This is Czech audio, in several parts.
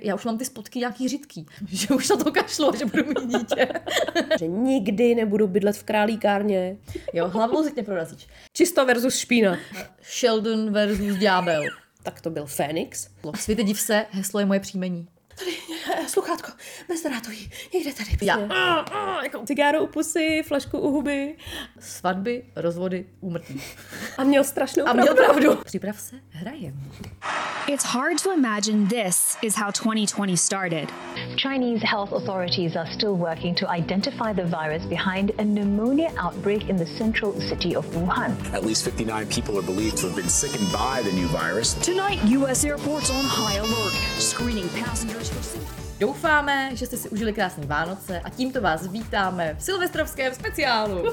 Já už mám ty spotky nějaký řídký, že už na to kašlo, že budu mít dítě. že nikdy nebudu bydlet v králíkárně. Jo, hlavou zitně prorazíč. Čisto versus špína. Sheldon versus ďábel. Tak to byl Fénix. Světe div se, heslo je moje příjmení. Tady, eh, sluchátko, bezdrátový, někde tady. Já. A, a, jako cigáro u pusy, flašku u huby. Svatby, rozvody, úmrtí. A měl strašnou A měl pravdu. Připrav se, hrajem. It's hard to imagine this is how 2020 started. Chinese health authorities are still working to identify the virus behind a pneumonia outbreak in the central city of Wuhan. At least 59 people are believed to have been sickened by the new virus. Tonight, U.S. airports on high alert, screening passengers for symptoms. Doufáme, že jste si užili krásné Vánoce a tímto vás vítáme v silvestrovském speciálu,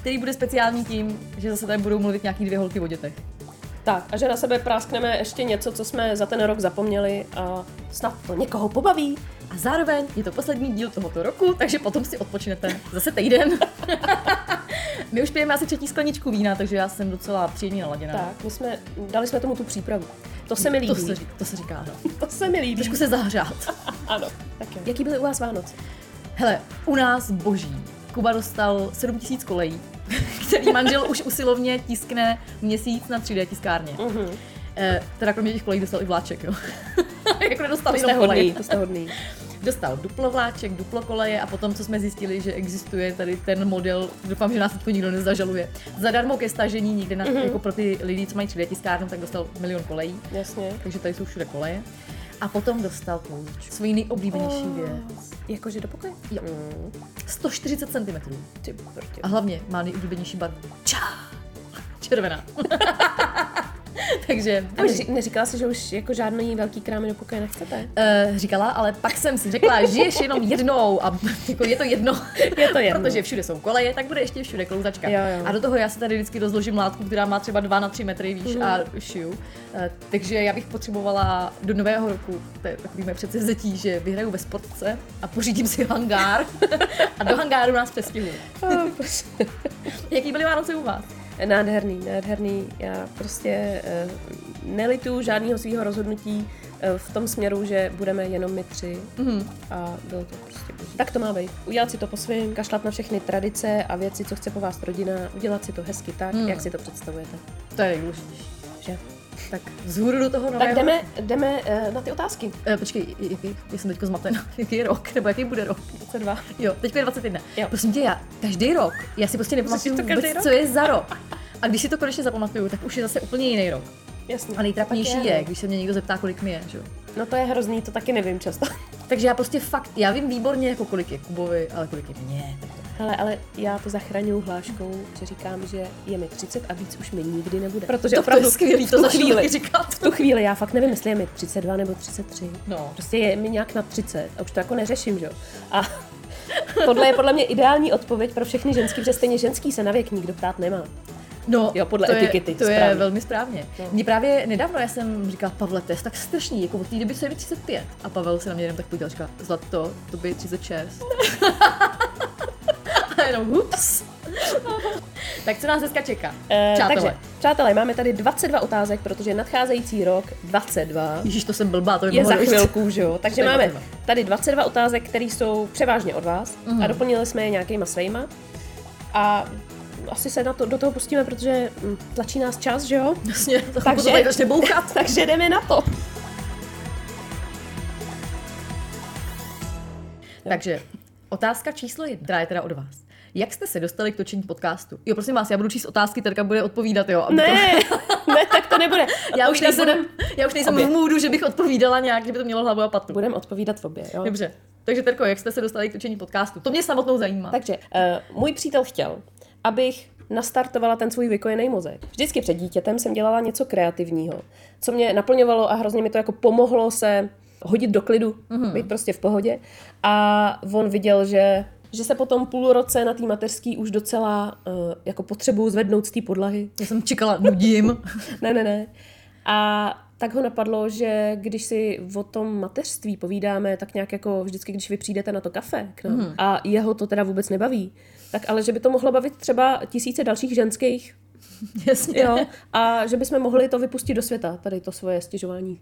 který bude speciální tím, že zase tady budou mluvit nějaký dvě holky o dětech. Tak, a že na sebe práskneme ještě něco, co jsme za ten rok zapomněli a snad to někoho pobaví. A zároveň je to poslední díl tohoto roku, takže potom si odpočinete zase týden. My už pijeme asi třetí skleničku vína, takže já jsem docela příjemně naladěná. Tak, my jsme, dali jsme tomu tu přípravu. To se mi líbí. To se, to se říká, no. to se mi líbí. Trošku se zahřát. Ano, tak jo. Jaký byly u vás Vánoce? Hele, u nás boží. Kuba dostal 7000 kolejí, který manžel už usilovně tiskne měsíc na 3D tiskárně. Mhm. Eh, teda kromě těch kolejí dostal i vláček, jo. jako nedostal To jste hodný, to jste hodný. Dostal duplo vláček, duplo koleje a potom, co jsme zjistili, že existuje tady ten model, doufám, že nás to nikdo nezažaluje, zadarmo ke stažení někde na, Mhm. jako pro ty lidi, co mají 3D tiskárnu, tak dostal milion kolejí. Jasně. Takže tady jsou všude koleje. A potom dostal pouč. Svoji nejoblíbenější věc. Jakože do pokoje? Jo. 140 cm. Ty brtě. A hlavně má nejoblíbenější barvu. Čá! Červená. Takže A neří, neříkala jsi, že už jako žádný velký krámy do pokoje nechcete? uh, říkala, ale pak jsem si řekla, žiješ jenom jednou a jako je to jedno. Je to jedno. Protože všude jsou koleje, tak bude ještě všude klouzačka. Jo, jo. A do toho já si tady vždycky rozložím látku, která má třeba 2 na 3 metry výš a šiju. Uh, takže já bych potřebovala do nového roku, to je takový moje předsevzetí, že vyhraju ve sportce a pořídím si hangár a do hangáru nás přestěhuju. Jaký byly Vánoce u vás? Nádherný, nádherný. Já prostě uh, nelitu žádného svého rozhodnutí uh, v tom směru, že budeme jenom my tři. Mm-hmm. A bylo to prostě boží. Tak to má být. Udělat si to po svém, kašlat na všechny tradice a věci, co chce po vás rodina, udělat si to hezky tak, mm. jak si to představujete. To je nejdůležitější. Že? Tak vzhůru do toho nového. Tak jdeme, jdeme uh, na ty otázky. Eh, počkej, jaký, já jsem teďko zmatená. Jaký je rok? Nebo jaký bude rok? 22. Jo, teďko je 21. Jo. Prosím tě, já každý rok, já si prostě nepamatuju vůbec, rok? co je za rok. A když si to konečně zapamatuju, tak už je zase úplně jiný rok. Jasně. A nejtrapnější je, no. když se mě někdo zeptá, kolik mi je, že? jo. No to je hrozný, to taky nevím často. Takže já prostě fakt, já vím výborně, jako kolik je Kubovi, ale kolik je mě. Tak to. Hele, ale já to zachraňuju hláškou, že říkám, že je mi 30 a víc už mi nikdy nebude. Protože To- to je opravdu skvělý, to začnu chvíli, říkat. v tu chvíli já fakt nevím, jestli je mi 32 nebo 33. No. Prostě je mi nějak na 30 a už to jako neřeším, že jo. A tohle je podle mě ideální odpověď pro všechny ženský, protože stejně ženský se na věk nikdo ptát nemá. No, Jo, podle to etikety, Je, to je správně. velmi správně. No. Mně právě nedávno, já jsem říkala, Pavle, to je tak strašný, jako od té doby se je mi 35. A Pavel se na mě jenom tak podíval, říká, Zlato, to by 36. jenom, ups. tak co nás dneska čeká? Eh, Přátelé. takže, přátelé, máme tady 22 otázek, protože nadcházející rok 22 Ježíš, to jsem blbá, to by je za chvilku, že jo? Takže To máme 22. tady 22 otázek, které jsou převážně od vás Mhm. a doplnili jsme je nějakýma svýma. A asi se na to, do toho pustíme, protože hm, tlačí nás čas, že jo? Jasně, to Takže- tady začne bouchat. Takže jdeme na to. Takže otázka číslo jedna, je teda od vás. Jak jste se dostali k točení podcastu? Jo, prosím vás, já budu číst otázky, Terka bude odpovídat, jo. aby Ne, ne, tak to nebude. To... Já už nejsem, budem, já už nejsem obě. v můdu, že bych odpovídala nějak, že by to mělo hlavu a patu. budem odpovídat v obě, jo? Dobře. Takže Terko, jak jste se dostali k točení podcastu? To mě samotnou zajímá. Takže uh, můj přítel chtěl, abych nastartovala ten svůj vykojený mozek. Vždycky před dítětem jsem dělala něco kreativního, co mě naplňovalo a hrozně mi to jako pomohlo se hodit do klidu, mm-hmm. být prostě v pohodě. A on viděl, že že se potom půl roce na té mateřský už docela uh, jako potřebuju zvednout z té podlahy. Já jsem čekala, nudím. ne, ne, ne. A tak ho napadlo, že když si o tom mateřství povídáme, tak nějak jako vždycky, když vy přijdete na to kafe k nám, mm. a jeho to teda vůbec nebaví, tak ale že by to mohlo bavit třeba tisíce dalších ženských. Jasně. Jo, a že bychom mohli to vypustit do světa, tady to svoje stěžování.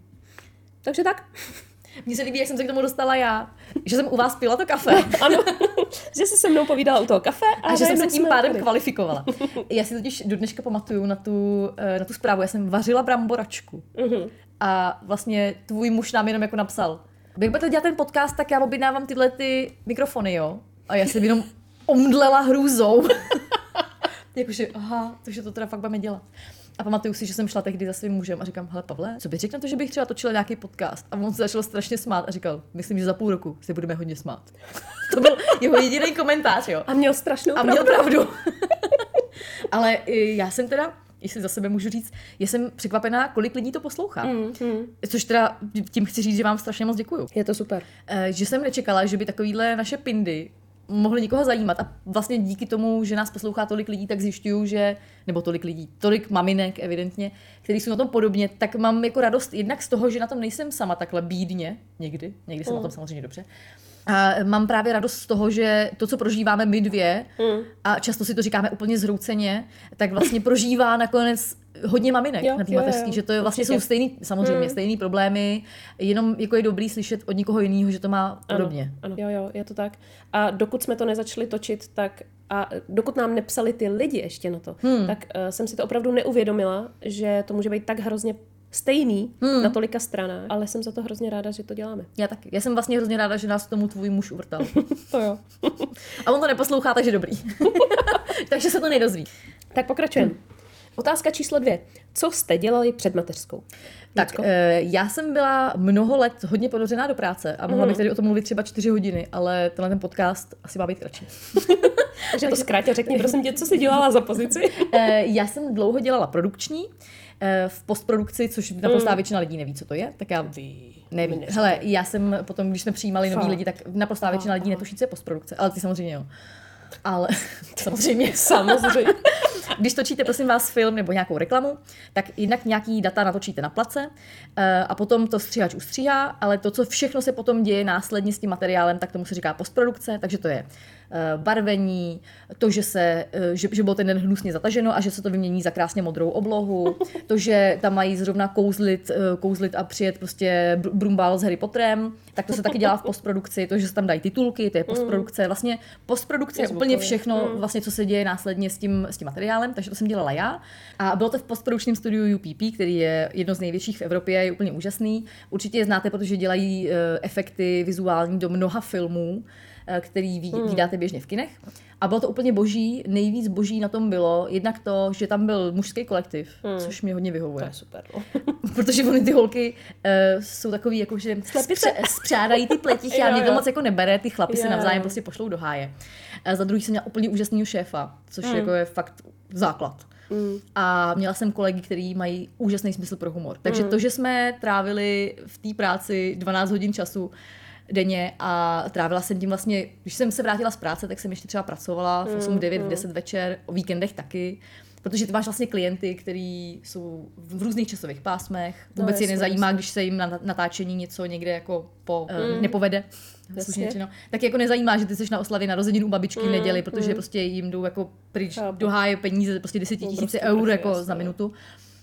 Takže tak. Mně se líbí, jak jsem se k tomu dostala já. Že jsem u vás pila to kafe. ano, že jsi se mnou povídala u toho kafe a, A že jsem se tím pádem tady. kvalifikovala. Já si totiž do dneška pamatuju na tu, eh, na tu zprávu. Já jsem vařila bramboračku. Mhm. A vlastně tvůj muž nám jenom jako napsal. Jak budete dělat ten podcast, tak já objednávám tyhle ty mikrofony, jo? A já jsem jenom omdlela hrůzou. Jakože, aha, takže to teda fakt budeme dělat. A pamatuju si, že jsem šla tehdy za svým mužem a říkám, hele Pavle, co bys řekl na to, že bych třeba točila nějaký podcast? A on se začal strašně smát a říkal, myslím, že za půl roku se budeme hodně smát. to byl jeho jediný komentář, jo. A měl strašnou A měl pravdu. Ale i já jsem teda, jestli za sebe můžu říct, já jsem překvapená, kolik lidí to poslouchá. Mm, mm. Což teda tím chci říct, že vám strašně moc děkuju. Je to super. Eh, Že jsem nečekala, že by takovýhle naše pindy mohly někoho zajímat. A vlastně díky tomu, že nás poslouchá tolik lidí, tak zjišťuju, že, nebo tolik lidí, tolik maminek evidentně, který jsou na tom podobně, tak mám jako radost jednak z toho, že na tom nejsem sama takhle bídně, někdy, někdy jsem na tom samozřejmě dobře, a mám právě radost z toho, že to, co prožíváme my dvě, Mm. a často si to říkáme úplně zhrouceně, tak vlastně prožívá nakonec hodně maminek Jo, na té jo, že to je vlastně určitě. jsou stejný, samozřejmě stejný problémy, jenom jako je dobrý slyšet od někoho jiného, že to má podobně. Ano, jo, jo, je to tak. A dokud jsme to nezačali točit, tak a dokud nám nepsali ty lidi ještě na to, hmm. tak uh, jsem si to opravdu neuvědomila, že to může být tak hrozně stejný hmm. na tolika stranách, ale jsem za to hrozně ráda, že to děláme. Já taky. Já jsem vlastně hrozně ráda, že nás tomu tvůj muž uvrtal. To jo. A on to neposlouchá, takže dobrý. takže se to nedozví. tak pokračujeme. Otázka číslo dvě. Co jste dělali před mateřskou? Tak, eh, já jsem byla mnoho let hodně ponořená do práce a mohla bych tady o tom mluvit třeba čtyři hodiny, ale tenhle ten podcast asi má být kratší. Takže to zkrátě řekni, prosím tě, co jsi dělala za pozici? Eh, já jsem dlouho dělala produkční, eh, v postprodukci, což naprostá většina lidí neví, co to je, tak já nevím. Hele, já jsem potom, když jsme přijímali nový lidi, tak naprostá většina lidí netuší, co je postprodukce, ale ty samozřejmě jo. Ale samozřejmě. Samozřejmě. Když točíte, prosím vás, film nebo nějakou reklamu, tak jednak nějaký data natočíte na place eh, a potom to stříhač ustříhá, ale to, co všechno se potom děje následně s tím materiálem, tak tomu se říká postprodukce, takže to je barvení, to, že, se, eh, že, že bylo ten den hnusně zataženo a že se to vymění za krásně modrou oblohu, to, že tam mají zrovna kouzlit, eh, kouzlit a přijet prostě br- brumbál s Harry Potterem, tak to se taky dělá v postprodukci, to, že se tam dají titulky, to je postprodukce. Vlastně postprodukce je úplně všechno, vlastně, co se děje následně s tím, s tím materiálem, takže to jsem dělala já. A bylo to v postprodukčním studiu UPP, který je jedno z největších v Evropě, je úplně úžasný. Určitě je znáte, protože dělají eh, efekty vizuální do mnoha filmů, eh, který ví, vydáte běžně v kinech. A bylo to úplně boží. Nejvíc boží na tom bylo jednak to, že tam byl mužský kolektiv, což mě hodně To vyhovuje. je super. No. Protože oni ty holky uh, jsou takový, jako že spře- spřádají ty pletichy a mě to moc jako nebere, ty chlapy se navzájem prostě pošlou do háje. A za druhý jsem měla úplně úžasného šéfa, což Hmm. jako je fakt základ. A měla jsem kolegy, kteří mají úžasný smysl pro humor. Hmm. Takže to, že jsme trávili v té práci 12 hodin času denně a trávila jsem tím vlastně, když jsem se vrátila z práce, tak jsem ještě třeba pracovala v 8, 9, v 10 večer, o víkendech taky. Protože ty máš vlastně klienty, kteří jsou v různých časových pásmech. Vůbec je jasně, nezajímá, když se jim na na-natáčení něco někde jako po, mm. nepovede. slušně řečeno. Tak jako nezajímá, že ty jsi na oslavě narozenin u babičky v neděli, protože prostě jim jdou jako pryč Chápu. do háje peníze, prostě 10 tisíce Obrovský eur jako jasně, za no. minutu.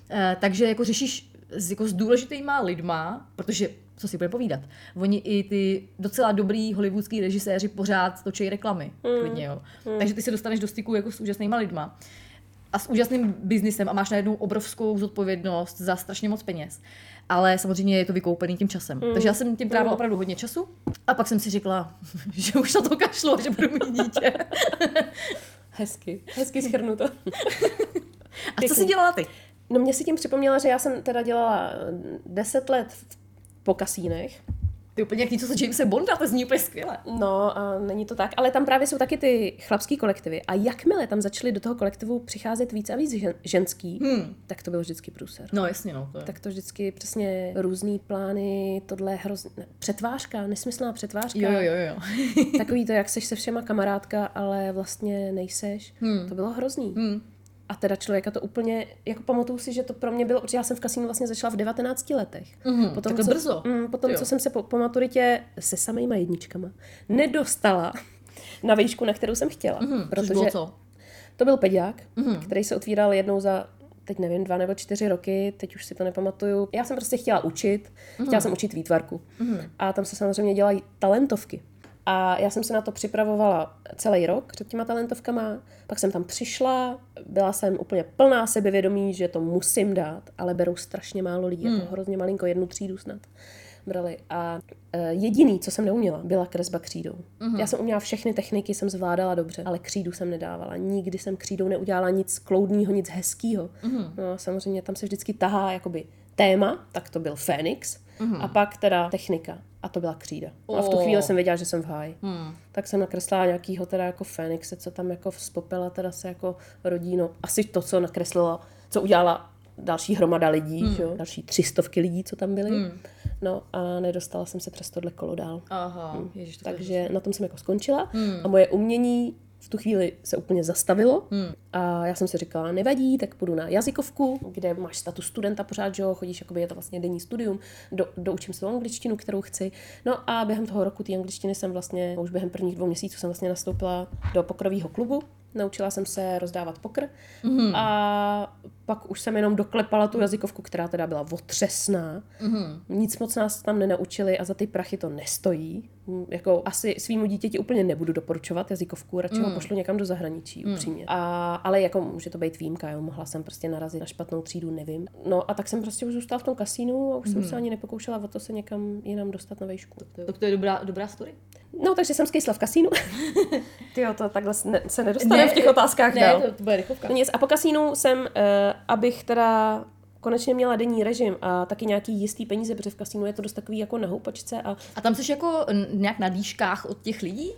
Eh, takže jako řešíš s, jako s důležitýma lidma, protože co si bude povídat. Oni i ty docela dobrý hollywoodský režiséři pořád točí reklamy. Hmm. Klidně, jo. Takže ty se dostaneš do styku jako s úžasnýma lidma a s úžasným biznisem a máš najednou obrovskou zodpovědnost za strašně moc peněz. Ale samozřejmě je to vykoupený tím časem. Mm. Takže já jsem tím trávila opravdu hodně času a pak jsem si řekla, že už na to kašlu a že budu mít dítě. Hezky. Hezky schrnuto. A co jsi dělala ty? No mě si tím připomněla, že já jsem teda dělala 10 let v- po kasínech. Ty úplně jak něco se Jamese Bonda, to zní úplně skvěle. No, a není to tak, ale tam právě jsou taky ty chlapský kolektivy. A jakmile tam začaly do toho kolektivu přicházet víc a víc žen- ženský, hmm. tak to byl vždycky průser. No jasně, no. To je. Tak to vždycky přesně různý plány, tohle hrozně... Přetvářka, nesmyslná přetvářka. Jo, jo, jo, jo. Takový to, jak seš se všema kamarádka, ale vlastně nejseš. Hmm. To bylo hrozný. Hmm. A teda člověka to úplně, jako pamatuju si, že to pro mě bylo, protože já jsem v kasínu vlastně začala v 19 letech. Mhm, takhle co, brzo. Mm, potom, Jo. co jsem se po, po maturitě se samýma jedničkama nedostala na výšku, na kterou jsem chtěla. Což protože bylo co? to byl pediák, mm-hmm. který se otvíral jednou za teď nevím, dva nebo čtyři roky, teď už si to nepamatuju. Já jsem prostě chtěla učit, mm-hmm. chtěla jsem učit výtvarku. Mm-hmm. A tam se samozřejmě dělají talentovky. A já jsem se na to připravovala celý rok před těma talentovkama, pak jsem tam přišla, byla jsem úplně plná sebevědomí, že to musím dát, ale berou strašně málo lidí, jako hrozně malinko, jednu třídu snad brali. A e, jediný, co jsem neuměla, byla kresba křídou. Mm-hmm. Já jsem uměla všechny techniky, jsem zvládala dobře, ale křídu jsem nedávala. Nikdy jsem křídou neudělala nic kloudného, nic hezkého. Mm-hmm. No a samozřejmě tam se vždycky tahá jakoby téma, tak to byl Fénix, mm-hmm. a pak teda technika. A to byla křída. A v tu chvíli jsem věděla, že jsem v háji. Hmm. Tak jsem nakreslila nějakýho teda jako Fénixe, co tam jako z popela teda se jako rodí. No, asi to, co nakreslila, co udělala další hromada lidí, hmm. jo? další třistovky lidí, co tam byly. Hmm. No a nedostala jsem se přes tohle kolo dál. Aha, ježiš, to Takže na tom jsem jako skončila hmm. a moje umění v tu chvíli se úplně zastavilo hmm. a já jsem si říkala, nevadí, tak půjdu na jazykovku, kde máš status studenta pořád, že jo, chodíš, jakoby je to vlastně denní studium, do, doučím se angličtinu, kterou chci. No a během toho roku té angličtiny jsem vlastně, už během prvních dvou měsíců jsem vlastně nastoupila do pokrového klubu, naučila jsem se rozdávat pokr mm. a pak už jsem jenom doklepala tu jazykovku, která teda byla otřesná. Mm. Nic moc nás tam nenaučili a za ty prachy to nestojí. Jako asi svýmu dítěti úplně nebudu doporučovat jazykovku, radši mm. ho pošlu někam do zahraničí, mm. upřímně. A, ale jako může to být výjimka, jo, mohla jsem prostě narazit na špatnou třídu, nevím. No a tak jsem prostě už zůstala v tom kasínu a už mm. jsem se ani nepokoušela o to se někam jinam dostat na vejšku. Tak to je dobrá, dobrá story. No, takže jsem skysla v kasínu. Ty jo, to takhle se ne, se nedostane v těch otázkách Ne, dál. to, to bude rychovka. No nic, a po kasínu jsem, uh, abych teda konečně měla denní režim a taky nějaký jistý peníze, protože v kasínu je to dost takový jako na houpačce a A tam jsi jako nějak na dýškách od těch lidí?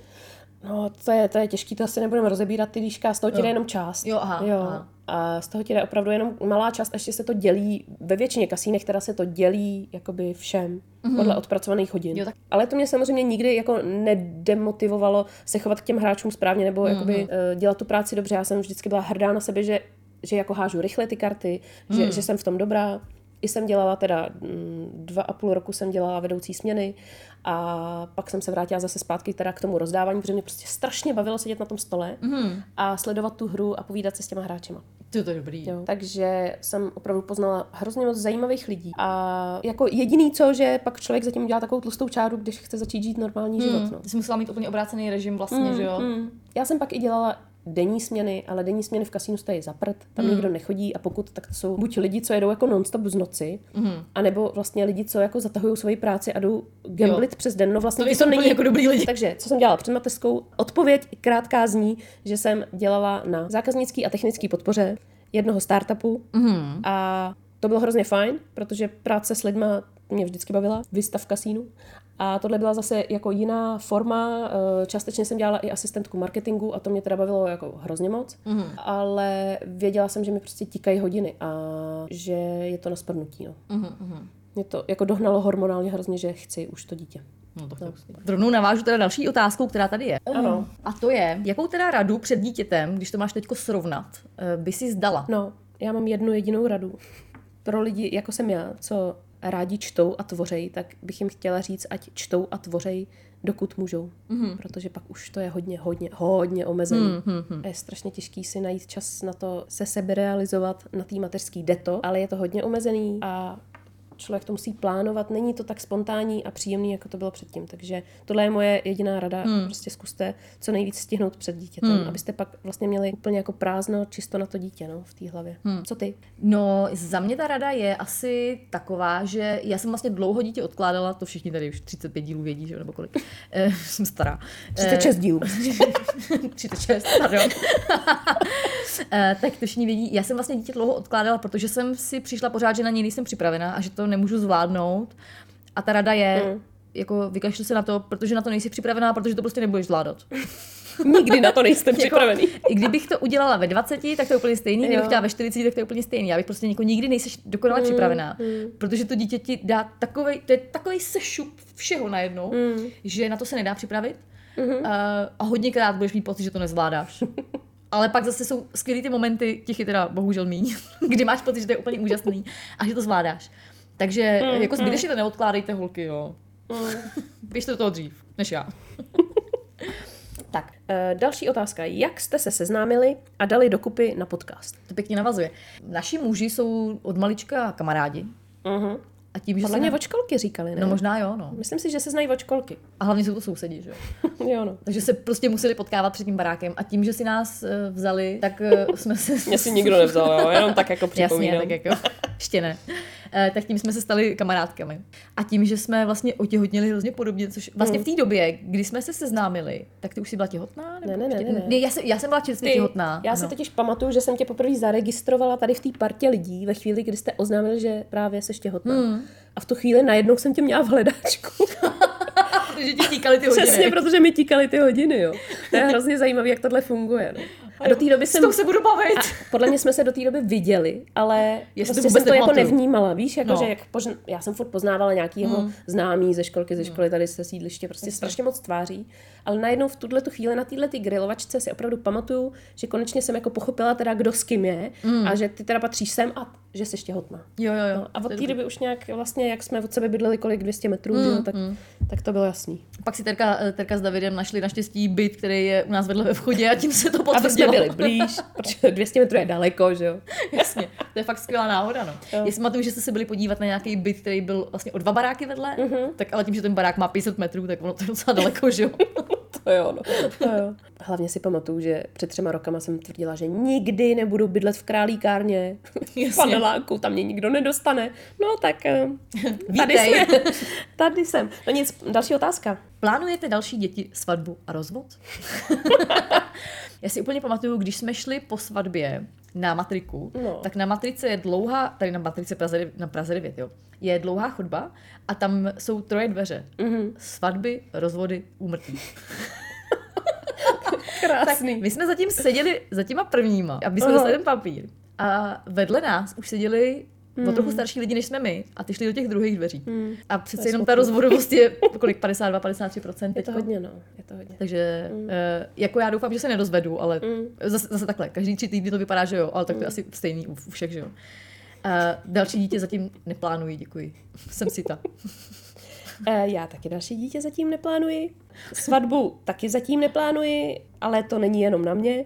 no, to je, to je těžký, to asi nebudeme rozebírat ty líška, z toho ti jde jenom část. Jo, aha, jo. aha. A z toho ti jde opravdu jenom malá část, a ještě se to dělí, ve většině kasínech teda se to dělí jakoby všem, mm-hmm. podle odpracovaných hodin. Jo, tak- Ale to mě samozřejmě nikdy jako nedemotivovalo se chovat k těm hráčům správně nebo mm-hmm. jakoby uh, dělat tu práci dobře. Já jsem vždycky byla hrdá na sebe, že, že jako hážu rychle ty karty, mm. že, že jsem v tom dobrá. I jsem dělala teda mm, dva a půl roku jsem dělala vedoucí směny a pak jsem se vrátila zase zpátky teda k tomu rozdávání, protože mě prostě strašně bavilo sedět na tom stole mm. a sledovat tu hru a povídat se s těma hráčema. To, to je dobrý. Jo. Takže jsem opravdu poznala hrozně moc zajímavých lidí. A jako jediný co, že pak člověk zatím udělá takovou tlustou čáru, když chce začít žít normální život. No. Ty jsi musela mít úplně obrácený režim vlastně, že jo? Mm. Já jsem pak i dělala denní směny, ale denní směny v kasínu stojí za prd, tam Hmm. nikdo nechodí a pokud, tak to jsou buď lidi, co jedou jako nonstop z noci, Hmm. anebo vlastně lidi, co jako zatahují svoji práci a jdou gamblit přes den. No vlastně To to, není jako dobrý lidi. Takže, co jsem dělala před mateřskou? Odpověď krátká zní, že jsem dělala na zákaznický a technický podpoře jednoho startupu Mhm. a to bylo hrozně fajn, protože práce s lidma mě vždycky bavila, vystav v kasínu. A tohle byla zase jako jiná forma. eh, Částečně jsem dělala i asistentku marketingu a to mě teda bavilo jako hrozně moc. Mm. Ale věděla jsem, že mi prostě tíkají hodiny a že je to na spadnutí. No. Mhm, Mě to jako dohnalo hormonálně hrozně, že chci už to dítě. No, tak to Rovnou navážu teda další otázkou, která tady je. Ano. A to je, jakou teda radu před dítětem, když to máš teďko srovnat, eh, by si zdala? No, já mám jednu jedinou radu. Pro lidi, jako jsem já, co rádi čtou a tvořej, tak bych jim chtěla říct, ať čtou a tvořej, dokud můžou. Mm-hmm. Protože pak už to je hodně, hodně, hodně omezený. Mm-hmm. A je strašně těžký si najít čas na to se sebe realizovat na té mateřský deto, ale je to hodně omezený a člověk to musí plánovat. Není to tak spontánní a příjemný, jako to bylo předtím. Takže tohle je moje jediná rada. Hmm. Prostě zkuste co nejvíc stihnout před dítětem, hmm. abyste pak vlastně měli úplně jako prázdno, čisto na to dítě no, v té hlavě. Hmm. Co ty? No, za mě ta rada je asi taková, že já jsem vlastně dlouho dítě odkládala, to všichni tady už 35 dílů vědí, že nebo kolik. Eh, jsem stará. 36 dílů. 36, pardon. Eh, tak to všichni vědí. Já jsem vlastně dítě dlouho odkládala, protože jsem si přišla pořád, že na něj nejsem připravená a že to nemůžu zvládnout. A ta rada je, mm. jako vykašli se na to, protože na to nejsi připravená, protože to prostě nebudeš zvládat. Nikdy na to nejste připravený. Jako, I kdybych to udělala ve 20, tak to je úplně stejný, kdybych to ve 40, tak to je úplně stejný. Já bych prostě jako nikdy nejsi dokonale připravená, protože to dítě ti dá takový, to je takový sešup všeho najednou, že na to se nedá připravit uh, a hodněkrát budeš mít pocit, že to nezvládáš. Ale pak zase jsou skvělý ty momenty, těch je teda bohužel míň, kdy máš pocit, že to je úplně úžasný a že to zvládáš. Takže jako zbytečně to neodkládejte, holky, jo. Běžte do toho dřív, než já. Tak, eh, další otázka. Jak jste se seznámili a dali dokupy na podcast? To pěkně navazuje. Naši muži jsou od malička kamarádi. Uh-huh. A tím, že Podle se mě ne... od školky říkali, ne? No možná jo, no. Myslím si, že se znají od školky. A hlavně jsou to sousedi, že jo. jo, no. Takže se prostě museli potkávat před tím barákem a tím, že si nás eh, vzali, tak eh, jsme se... Mě si nikdo nevzal, jo? jenom tak jako Jasně, připomínám. tak jako, ještě ne. Eh, tak tím jsme se stali kamarádkami. A tím, že jsme vlastně otěhotněli hrozně podobně, což vlastně v té době, kdy jsme se seznámili, tak ty už jsi byla těhotná? Nebo Ne, ne, ne, ne, ne. já, jsem, já jsem byla čerstvě těhotná. já si ano. totiž pamatuju, že jsem tě poprvé zaregistrovala tady v té partě lidí ve chvíli, kdy jste oznámili, že právě jsi těhotná. Hmm. A v tu chvíli najednou jsem tě měla v hledáčku. Protože ti tíkaly ty hodiny. Přesně, protože mi tíkaly ty hodiny, jo. To je hrozně zajímavé, jak tohle funguje. No. A do té doby S jsem... tou se budu bavit. Podle mě jsme se do té doby viděli, ale Jestli prostě jsem to jako nevnímala, víš, jako, No. že jak požn... já jsem furt poznávala nějakýho mm. známý ze školky, ze školy tady se sídliště, prostě strašně moc tváří, ale najednou v tuhle tu chvíli na téhle ty grilovačce si opravdu pamatuju, že konečně jsem jako pochopila teda, kdo s kým je mm. a že ty teda patříš sem a že jsi těhotná. Jo, jo, jo. No, a od té doby už nějak vlastně, jak jsme od sebe bydleli kolik 200 metrů, mm, jo, tak, tak to bylo jasný. Pak si Terka, eh, Terka s Davidem našli naštěstí byt, který je u nás vedle ve vchodě a tím se to potvrdilo. Byli blíž, protože 200 metrů je daleko, že jo. Jasně, to je fakt skvělá náhoda. No. Já si pamatuju, že jste se byli podívat na nějaký byt, který byl vlastně o dva baráky vedle, uh-huh. tak ale tím, že ten barák má 500 metrů, tak ono to je docela daleko, že jo? To jo, no. To jo. Hlavně si pamatuju, že před třema rokama jsem tvrdila, že nikdy nebudu bydlet v králíkárně, v paneláku, tam mě nikdo nedostane. No tak eh, tady Vítej. jsme. Tady jsem. No nic, další otázka. Plánujete další děti, svatbu a rozvod? Já si úplně pamatuju, když jsme šli po svatbě na matriku, No. tak na matrice je dlouhá, tady na matrice Praze, na Praze 9, jo, je dlouhá chodba a tam jsou troje dveře. Mm-hmm. Svatby, rozvody, úmrtí. Krásný. My jsme zatím seděli za těma prvníma, aby jsme dostali ten papír. A vedle nás už seděli o Hmm. trochu starší lidi, než jsme my, a ty šli do těch druhých dveří. A přece je jenom ta rozvodovost je kolik 52-53% Je to hodně, no. Je to hodně. Takže mm. jako já doufám, že se nedozvedu, ale mm. zase, zase takhle, každý tři týdny to vypadá, že jo, ale tak to je asi stejný u, u všech, že jo. Uh, další dítě zatím neplánuji, děkuji. Jsem si ta. Eh, Já taky další dítě zatím neplánuji. Svatbu taky zatím neplánuji, ale to není jenom na mě.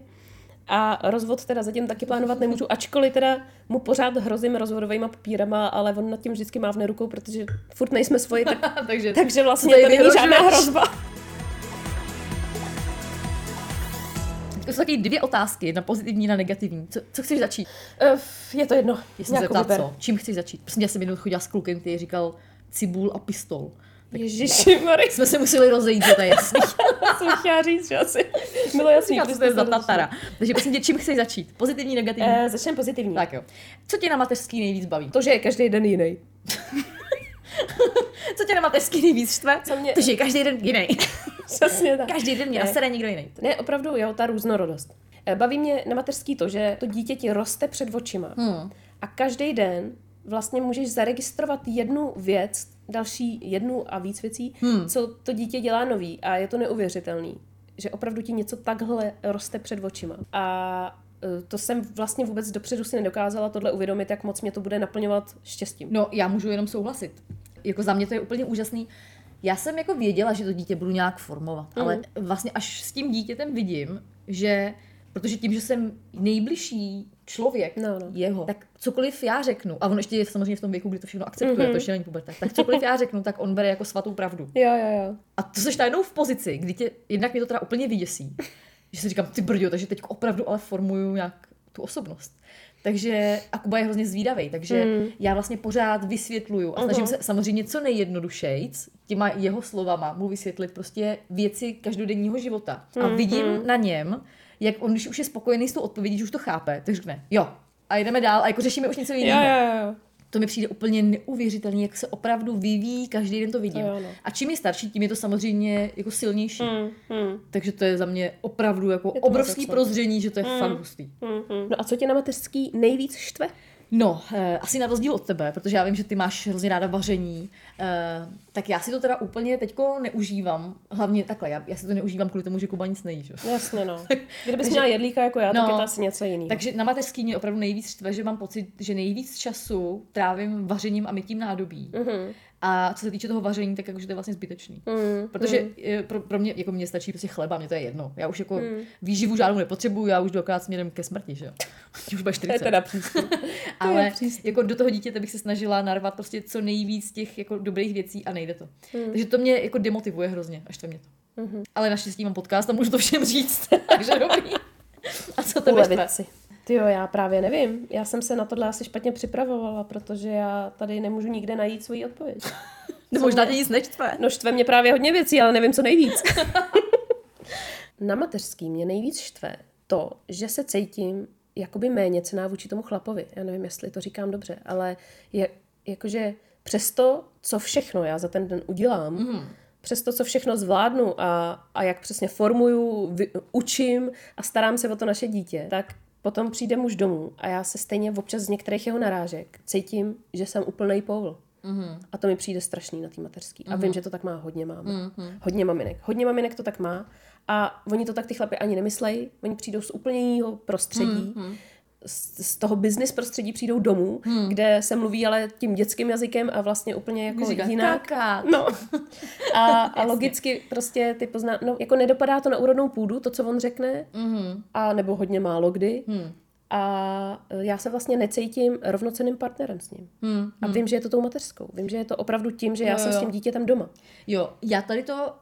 A rozvod teda zatím taky plánovat nemůžu, ačkoliv teda mu pořád hrozím rozvodovými papírama, ale on nad tím vždycky mávne rukou, protože furt nejsme svoji, tak, takže, takže vlastně to není žádná hrozba. To jsou taky dvě otázky, jedna pozitivní, jedna negativní. Co, co chceš začít? Eh, Je to jedno. Jestli se co? Čím chceš začít? Prostě já jsem jednou chodila s klukem, který říkal cibul a pistol. Ježiši, Jsme se museli rozejít, že to je jasný. jsem chtěla říct, že asi bylo jasný. Co to je za tatara. Takže prosím tě, čím chceš začít? Pozitivní, negativní? Eh, začneme pozitivní. Tak jo. Co tě na mateřský nejvíc baví? To, že je každý den jiný. Co tě na mateřský nejvíc štve? Co mě- To, že je každý den jiný. Přesně tak. každý den mě nasere někdo jiný. Ne, opravdu, jo, ta různorodost. Eh, Baví mě na mateřský to, že to dítě ti roste před očima. Hmm. A každý den vlastně můžeš zaregistrovat jednu věc, další jednu a víc věcí, hmm. co to dítě dělá nový. A je to neuvěřitelný, že opravdu ti něco takhle roste před očima. A eh, to jsem vlastně vůbec dopředu si nedokázala tohle uvědomit, jak moc mě to bude naplňovat štěstím. No, já můžu jenom souhlasit. Jako za mě to je úplně úžasný. Já jsem jako věděla, že to dítě budu nějak formovat, mm. ale vlastně až s tím dítětem vidím, že protože tím, že jsem nejbližší člověk No, no. jeho, tak cokoliv já řeknu, a on ještě je samozřejmě v tom věku, kdy to všechno akceptuje, mm-hmm. to ještě není puberta, tak cokoliv já řeknu, tak on bere jako svatou pravdu. Jo, jo, jo. A to seš najednou v pozici, kdy tě, jednak mě to teda úplně vyděsí, že si říkám, ty brďo, takže teď opravdu ale formuju nějak tu osobnost. Takže, a Kuba je hrozně zvídavý, takže mm. já vlastně pořád vysvětluju a snažím se samozřejmě co nejjednodušejc těma jeho slovama mu vysvětlit prostě věci každodenního života. A vidím na něm, jak on, když už je spokojený s tou odpovědí, že už to chápe, tak řekne, jo, a jdeme dál a jako řešíme už něco Jo, jiného. jo, jo. To mi přijde úplně neuvěřitelné, jak se opravdu vyvíjí, každý den to vidím. Jo, no. A čím je starší, tím je to samozřejmě jako silnější. Mm, mm, Takže to je za mě opravdu jako obrovský prozření, že to je fakt hustý. mm, mm. No a co tě na mateřský nejvíc štve? No, eh, asi na rozdíl od tebe, protože já vím, že ty máš hrozně ráda vaření, eh, tak já si to teda úplně teďko neužívám. Hlavně takhle, já, já si to neužívám kvůli tomu, že Kuba nic nejí. Že? Jasně, no. Kdybys měla jedlíka jako já, tak No. je to asi něco jiného. Takže na mateřský mě opravdu nejvíc štve, že mám pocit, že nejvíc času trávím vařením a mytím nádobí. Mhm. A co se týče toho vaření, tak jakože to je vlastně zbytečný. Mm, Protože eh, pro, pro mě, jako mě stačí prostě chleba, mě to je jedno. Já už jako Mm. výživu žádnou nepotřebuju, já už dokrát směrem ke smrti, že jo. už bude to 40. je teda přístup. Ale přístup. jako do toho dítěte bych se snažila narvat prostě co nejvíc těch jako dobrých věcí a nejde to. Hmm. Takže to mě jako demotivuje hrozně, až to mě to. Mhm. Ale naštěstí mám podcast a můžu to všem říct, takže dobrý. A co tebe Ulevit štve? Ty jo, já právě nevím. Já jsem se na tohle asi špatně připravovala, protože já tady nemůžu nikde najít svoji odpověď. No možná tě nic neštve. No štve mě právě hodně věcí, ale nevím, co nejvíc. Na mateřský mě nejvíc štve to, že se cítím jakoby méně cená vůči tomu chlapovi. Já nevím, jestli to říkám dobře, ale je, jakože přesto, co všechno já za ten den udělám, mm. přes to, co všechno zvládnu a, a jak přesně formuju, vy, učím a starám se o to naše dítě, tak potom přijde muž domů a já se stejně občas z některých jeho narážek cítím, že jsem úplnej povl. Mm-hmm. A to mi přijde strašný na té mateřský. Mm-hmm. A vím, že to tak má hodně máma. Mm-hmm. Hodně maminek. Hodně maminek to tak má. A oni to tak ty chlapy ani nemyslejí. Oni přijdou z úplně jiného prostředí. Mm-hmm. Z, toho business prostředí přijdou domů, mm. kde se mluví ale tím dětským jazykem a vlastně úplně jako Říká, jinak. No. A, a logicky prostě ty pozná, no jako nedopadá to na úrodnou půdu, to, co on řekne, mm-hmm. a nebo hodně málo kdy. Mm. A e, já se vlastně necítím rovnoceným partnerem s ním. Mm, a vím, že je to tou mateřskou. Vím, že je to opravdu tím, že já Jo, jsem jo. s tím dítětem doma. Jo, já tady to,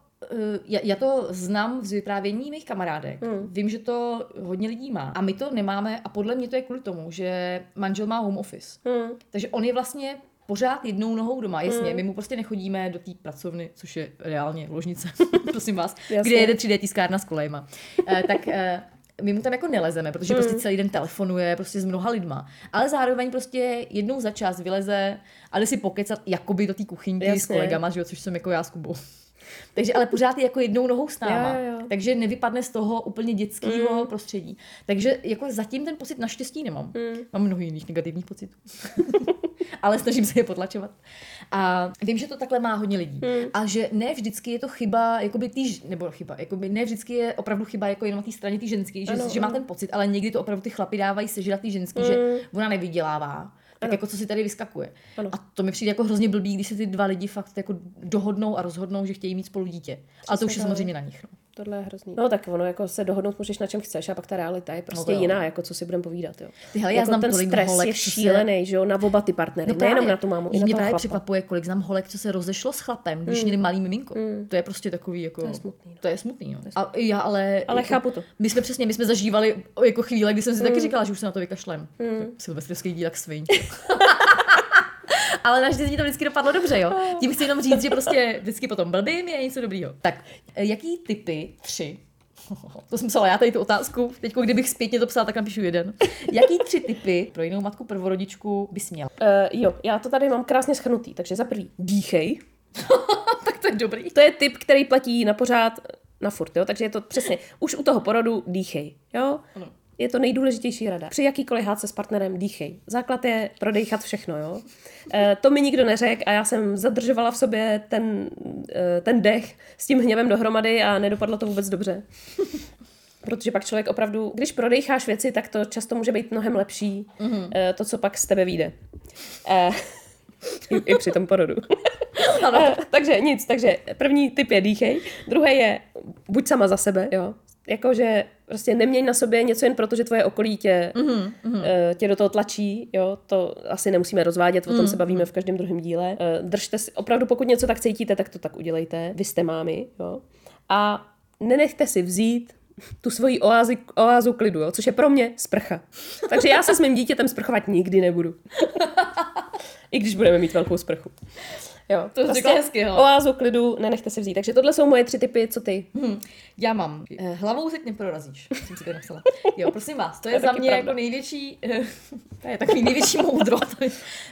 já, já to znám z vyprávění mých kamarádek. Hmm. Vím, že to hodně lidí má. A my to nemáme a podle mě to je kvůli tomu, že manžel má home office. Hmm. Takže on je vlastně pořád jednou nohou doma. Jasně, my mu prostě nechodíme do té pracovny, což je reálně ložnice, prosím vás, Jasně. kde jede 3D tiskárna s kolejma. Eh, tak eh, my mu tam jako nelezeme, protože prostě celý den telefonuje prostě s mnoha lidma. Ale zároveň prostě jednou za čas vyleze a jde si pokecat jakoby do té kuchyňky s Jasně. kolegama, že jo, což jsem jako já s Kubou. Takže ale pořád je jako jednou nohou s náma. Jo, jo, jo. Takže nevypadne z toho úplně dětského mm. prostředí. Takže jako zatím ten pocit naštěstí nemám. Mm. Mám mnoho jiných negativních pocitů. ale snažím se je potlačovat. A vím, že to takhle má hodně lidí. Mm. A že ne vždycky je to chyba, jakoby tý, ž- nebo chyba, jakoby ne vždycky je opravdu chyba jako jenom na té straně té ženské, že, Ano, že má ano. ten pocit, ale někdy to opravdu ty chlapy dávají sežrat té ženský, mm. že ona nevydělává. Tak jako co si tady vyskakuje. Ano. A to mi přijde jako hrozně blbý, když se ty dva lidi fakt jako dohodnou a rozhodnou, že chtějí mít spolu dítě. Ale to už je samozřejmě na nich. No. Tohle je hrozný. No tak ono, jako se dohodnout můžeš na čem chceš a pak ta realita je prostě No jo. jiná, jako co si budeme povídat. Jo. Ty hele, já jako znám ten tolik stres holek, je šílený, že jo, na oba ty partnery, no nejenom na tu mámu, i na Mě toho právě chlapa. překvapuje, kolik znám holek, co se rozešlo s chlapem, když měli malý miminko. To je prostě takový jako... To je smutný, no. To je smutný, no. A já ale... Ale jako, chápu to. My jsme přesně, my jsme zažívali jako chvíle, kdy jsem si taky říkala, že už se na to vykašlem. Silvestrovský díl jak sviň. Ale naštěstí to vždycky dopadlo dobře, jo. Tím chci jenom říct, že prostě vždycky potom blbým je něco dobrýho. Tak, eh, jaký typy, tři, to jsem psala já tady tu otázku, teď kdybych zpětně to psala, tak napíšu jeden. Jaký tři typy pro jinou matku prvorodičku bys měla? Uh, jo, já to tady mám krásně schrnutý, takže za prvý dýchej. tak to je dobrý. To je typ, který platí na pořád, na furt, jo? takže je to přesně, už u toho porodu dýchej, jo? Je to nejdůležitější rada. Při jakýkoliv hádce s partnerem dýchej. Základ je prodejchat všechno, jo. E, to mi nikdo neřekl a já jsem zadržovala v sobě ten, e, ten dech s tím hněvem dohromady a nedopadlo to vůbec dobře. Protože pak člověk opravdu, když prodejcháš věci, tak to často může být mnohem lepší, mm-hmm. e, to, co pak z tebe vyjde. E, i, I při tom porodu. Eh, takže nic, takže první typ je dýchej, druhý je buď sama za sebe, jo. Jakože prostě neměj na sobě něco jen proto, že tvoje okolí tě, mm-hmm. tě do toho tlačí, jo, to asi nemusíme rozvádět, o tom se bavíme v každém druhém díle. Eh, Držte si, opravdu pokud něco tak cítíte, tak to tak udělejte, vy jste mámy, jo. A nenechte si vzít tu svoji oázi, oázu klidu, jo, což je pro mě sprcha. Takže já se s mým dítětem sprchovat nikdy nebudu. I když budeme mít velkou sprchu. Jo, To řekla hezky, hele. Oázu klidu, nenechte se vzít. Takže tohle jsou moje tři typy, co ty? Hm, já mám. Eh, hlavou se neprorazíš, jsem si to napsala. Jo, prosím vás, to je, je za mě pravda. jako největší, eh, to je takový největší moudro. To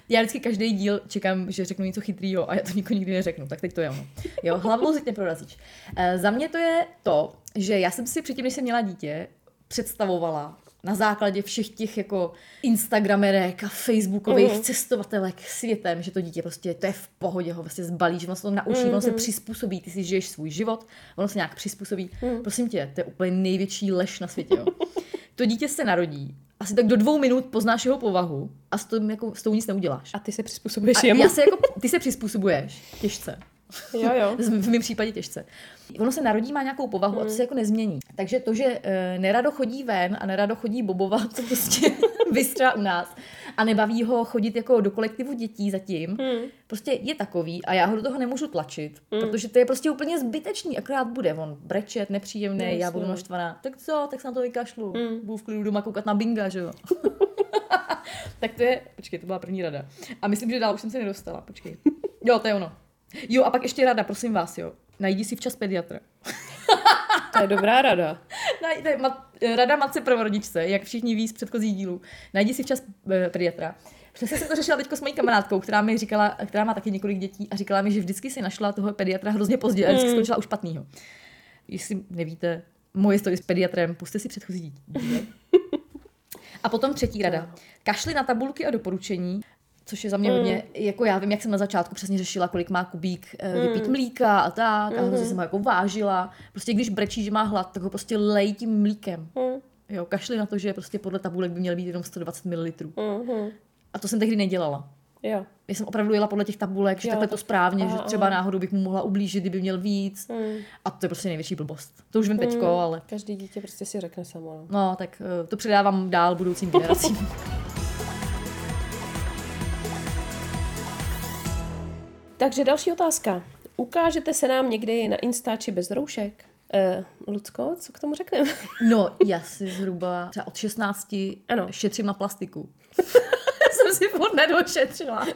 Já vždycky každý díl čekám, že řeknu něco chytrýho a já to nikomu nikdy neřeknu, tak teď to je ono. Jo, hlavou se neprorazíš. Eh, za mě to je to, že já jsem si předtím, než jsem měla dítě, představovala na základě všech těch jako Instagramerek a Facebookových mm. cestovatelek světem, že to dítě prostě, to je v pohodě, ho vlastně zbalíš, ono se to naučí, mm. ono se přizpůsobí, ty si žiješ svůj život, ono se nějak přizpůsobí. Mm. Prosím tě, to je úplně největší lež na světě. Jo. To dítě se narodí, asi tak do dvou minut poznáš jeho povahu a s, tím, jako, s tou nic neuděláš. A ty se přizpůsobuješ A jemu? já se jako, ty se přizpůsobuješ těžce. Jo, jo. V mém případě těžce. Ono se narodí, má nějakou povahu a to se jako nezmění. Takže to, že e, nerado chodí ven a nerado chodí bobovat, to prostě vystřela u nás a nebaví ho chodit jako do kolektivu dětí zatím, prostě je takový a já ho do toho nemůžu tlačit, protože to je prostě úplně zbytečný, akorát bude on brečet, nepříjemný, já budu naštvaná. Tak co, tak se na to vykašlu. Budu v klidu doma koukat na binga, že jo. tak to je, počkej, to byla první rada. A myslím, že dál už jsem se nedostala, počkej. Jo, to je ono. Jo, a pak ještě rada, prosím vás, jo. Najdi si včas pediatra. To je dobrá rada. Je mat, rada matce prvorodičce, jak všichni ví z předchozích dílů. Najdi si včas eh, pediatra. Přesně jsem to řešila teď s mojí kamarádkou, která mi říkala, která má taky několik dětí a říkala mi, že vždycky si našla toho pediatra hrozně pozdě a vždycky Hmm. skončila u špatného. Jestli nevíte, moje story s pediatrem, puste si předchozí díl. A potom třetí rada. Kašli na tabulky a doporučení, což je za mě hodně, jako já vím, jak jsem na začátku přesně řešila, kolik má kubík eh, vypít mlíka a tak, a hrozně jsem ho jako vážila. Prostě když brečí, že má hlad, tak ho prostě lej tím mlíkem. Jo, kašli na to, že prostě podle tabulek by měl být jenom 120 ml. A to jsem tehdy nedělala. Jo. Já jsem opravdu jela podle těch tabulek, že Jo, takhle to správně, aha, že třeba náhodou bych mu mohla ublížit, kdyby měl víc. A to je prostě největší blbost. To už vím teďko, ale Každý dítě prostě si řekne samo. no. no, tak eh, to předávám dál budoucím generacím. Takže další otázka. Ukážete se nám někdy na Insta či bez roušek? Uh, Lucko, co k tomu řekneme? No, já si zhruba třeba od 16 Ano. šetřím na plastiku. jsem si furt nedošetřila.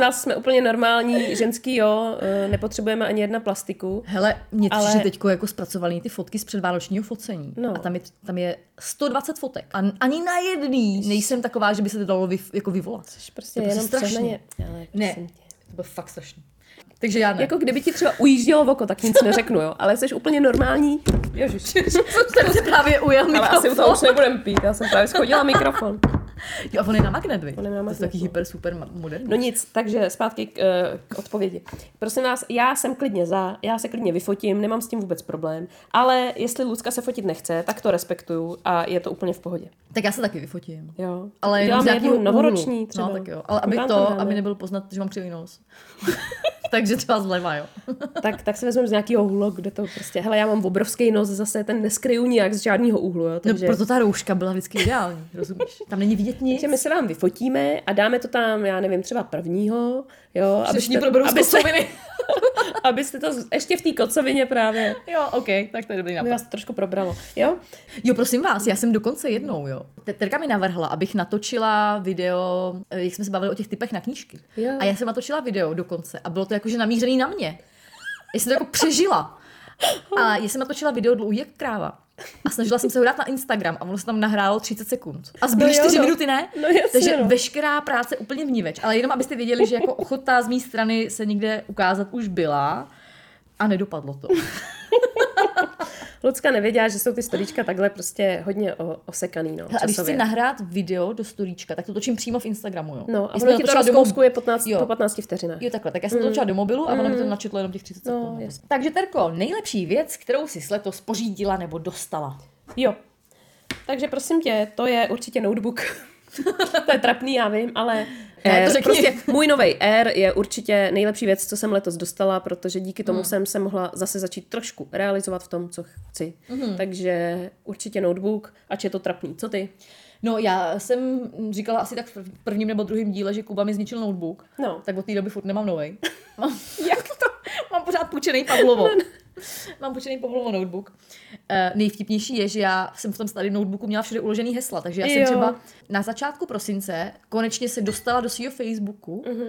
Nás, jsme úplně normální ženský, jo, eh, nepotřebujeme ani jedna plastiku. Hele, mě Ale- teďko jako zpracovaný ty fotky z předvánočního focení. No. A tam je, tam je 120 fotek. A ani na jedný nejsem taková, že by se to dalo vy, jako vyvolat. Což prostě To je jenom strašný. přehnaně. Ale Ne, tě. to bylo fakt strašný. Takže já ne. Jako kdyby ti třeba ujíždělo v oko, tak nic neřeknu, jo. Ale jsi úplně normální. Ježiš. jsem se právě ujel Ale asi u toho už nebudem pít, já jsem právě schodila mikrofon. Jo, a on je na magnet, vy. On je na To je magnet, taky hyper, super moderní. No nic, takže zpátky k, eh, k odpovědi. Prosím vás, já jsem klidně za, já se klidně vyfotím, nemám s tím vůbec problém, ale jestli Lucka se fotit nechce, tak to respektuju a je to úplně v pohodě. Tak já se taky vyfotím. Jo. Ale jenom z nějakého novoroční třeba. No, tak jo. Ale aby to, dáme. aby nebyl poznat, že mám křivý nos. Takže třeba zleva, jo. tak, tak se vezmeme z nějakého úhlu, kde to prostě, hele, já mám obrovský nos, zase ten neskryju nijak z žádného úhlu, jo, No, takže... proto ta rouška byla vždycky ideální, rozumíš? Tam není vidět nic. Takže my se vám vyfotíme a dáme to tam, já nevím, třeba prvního, jo, Všichni proberou abyste, abyste to ještě v té kocovině právě, Jo, OK, tak to je dobrý nápad. vás to trošku probralo, jo? Jo, prosím vás, já jsem dokonce jednou, jo. Te- Terka mi navrhla, abych natočila video, eh, jak jsme se bavili o těch typech na knížky. Jo. A já jsem natočila video dokonce a bylo to jakože namířený na mě. Já jsem to jako přežila. A já jsem natočila video dlouhý jak kráva. A snažila jsem se ho dát na Instagram a ono se tam nahrálo 30 sekund. A zbyly No jo, 4 no. minuty, ne? No jasně, Takže no. veškerá práce úplně vníveč. Ale jenom abyste věděli, že jako ochota z mé strany se někde ukázat už byla a nedopadlo to. Lucka nevěděla, že jsou ty storíčka takhle prostě hodně o, osekaný, no, Hele, a když chci časově. nahrát video do storíčka, tak to točím přímo v Instagramu, jo. No, a ono ti to mob- rozkouskuje 15, Jo. po 15 vteřinách. Jo, takhle, tak já jsem to točila do mobilu a ono mi to načetlo jenom těch 30 No, sekund. jasně. Takže Terko, nejlepší věc, kterou si letos pořídila nebo dostala? Jo. Takže prosím tě, to je určitě notebook. to je trapný, já vím, ale To eh, řekni. prostě můj nový Air je určitě nejlepší věc, co jsem letos dostala, protože díky tomu Hmm. jsem se mohla zase začít trošku realizovat v tom, co chci. Hmm. Takže určitě notebook, ač je to trapný. Co ty? No, já jsem říkala asi tak v prv- prvním nebo druhém díle, že Kuba mi zničil notebook. No. Tak od té doby furt nemám novej. Mám, jak to? Mám pořád půjčený Pavlovo. Mám půjčený Pavlovo notebook. Uh, nejvtipnější je, že já jsem v tom starém notebooku měla všude uložený hesla, takže já jsem Jo. třeba na začátku prosince konečně se dostala do svého Facebooku, Mhm.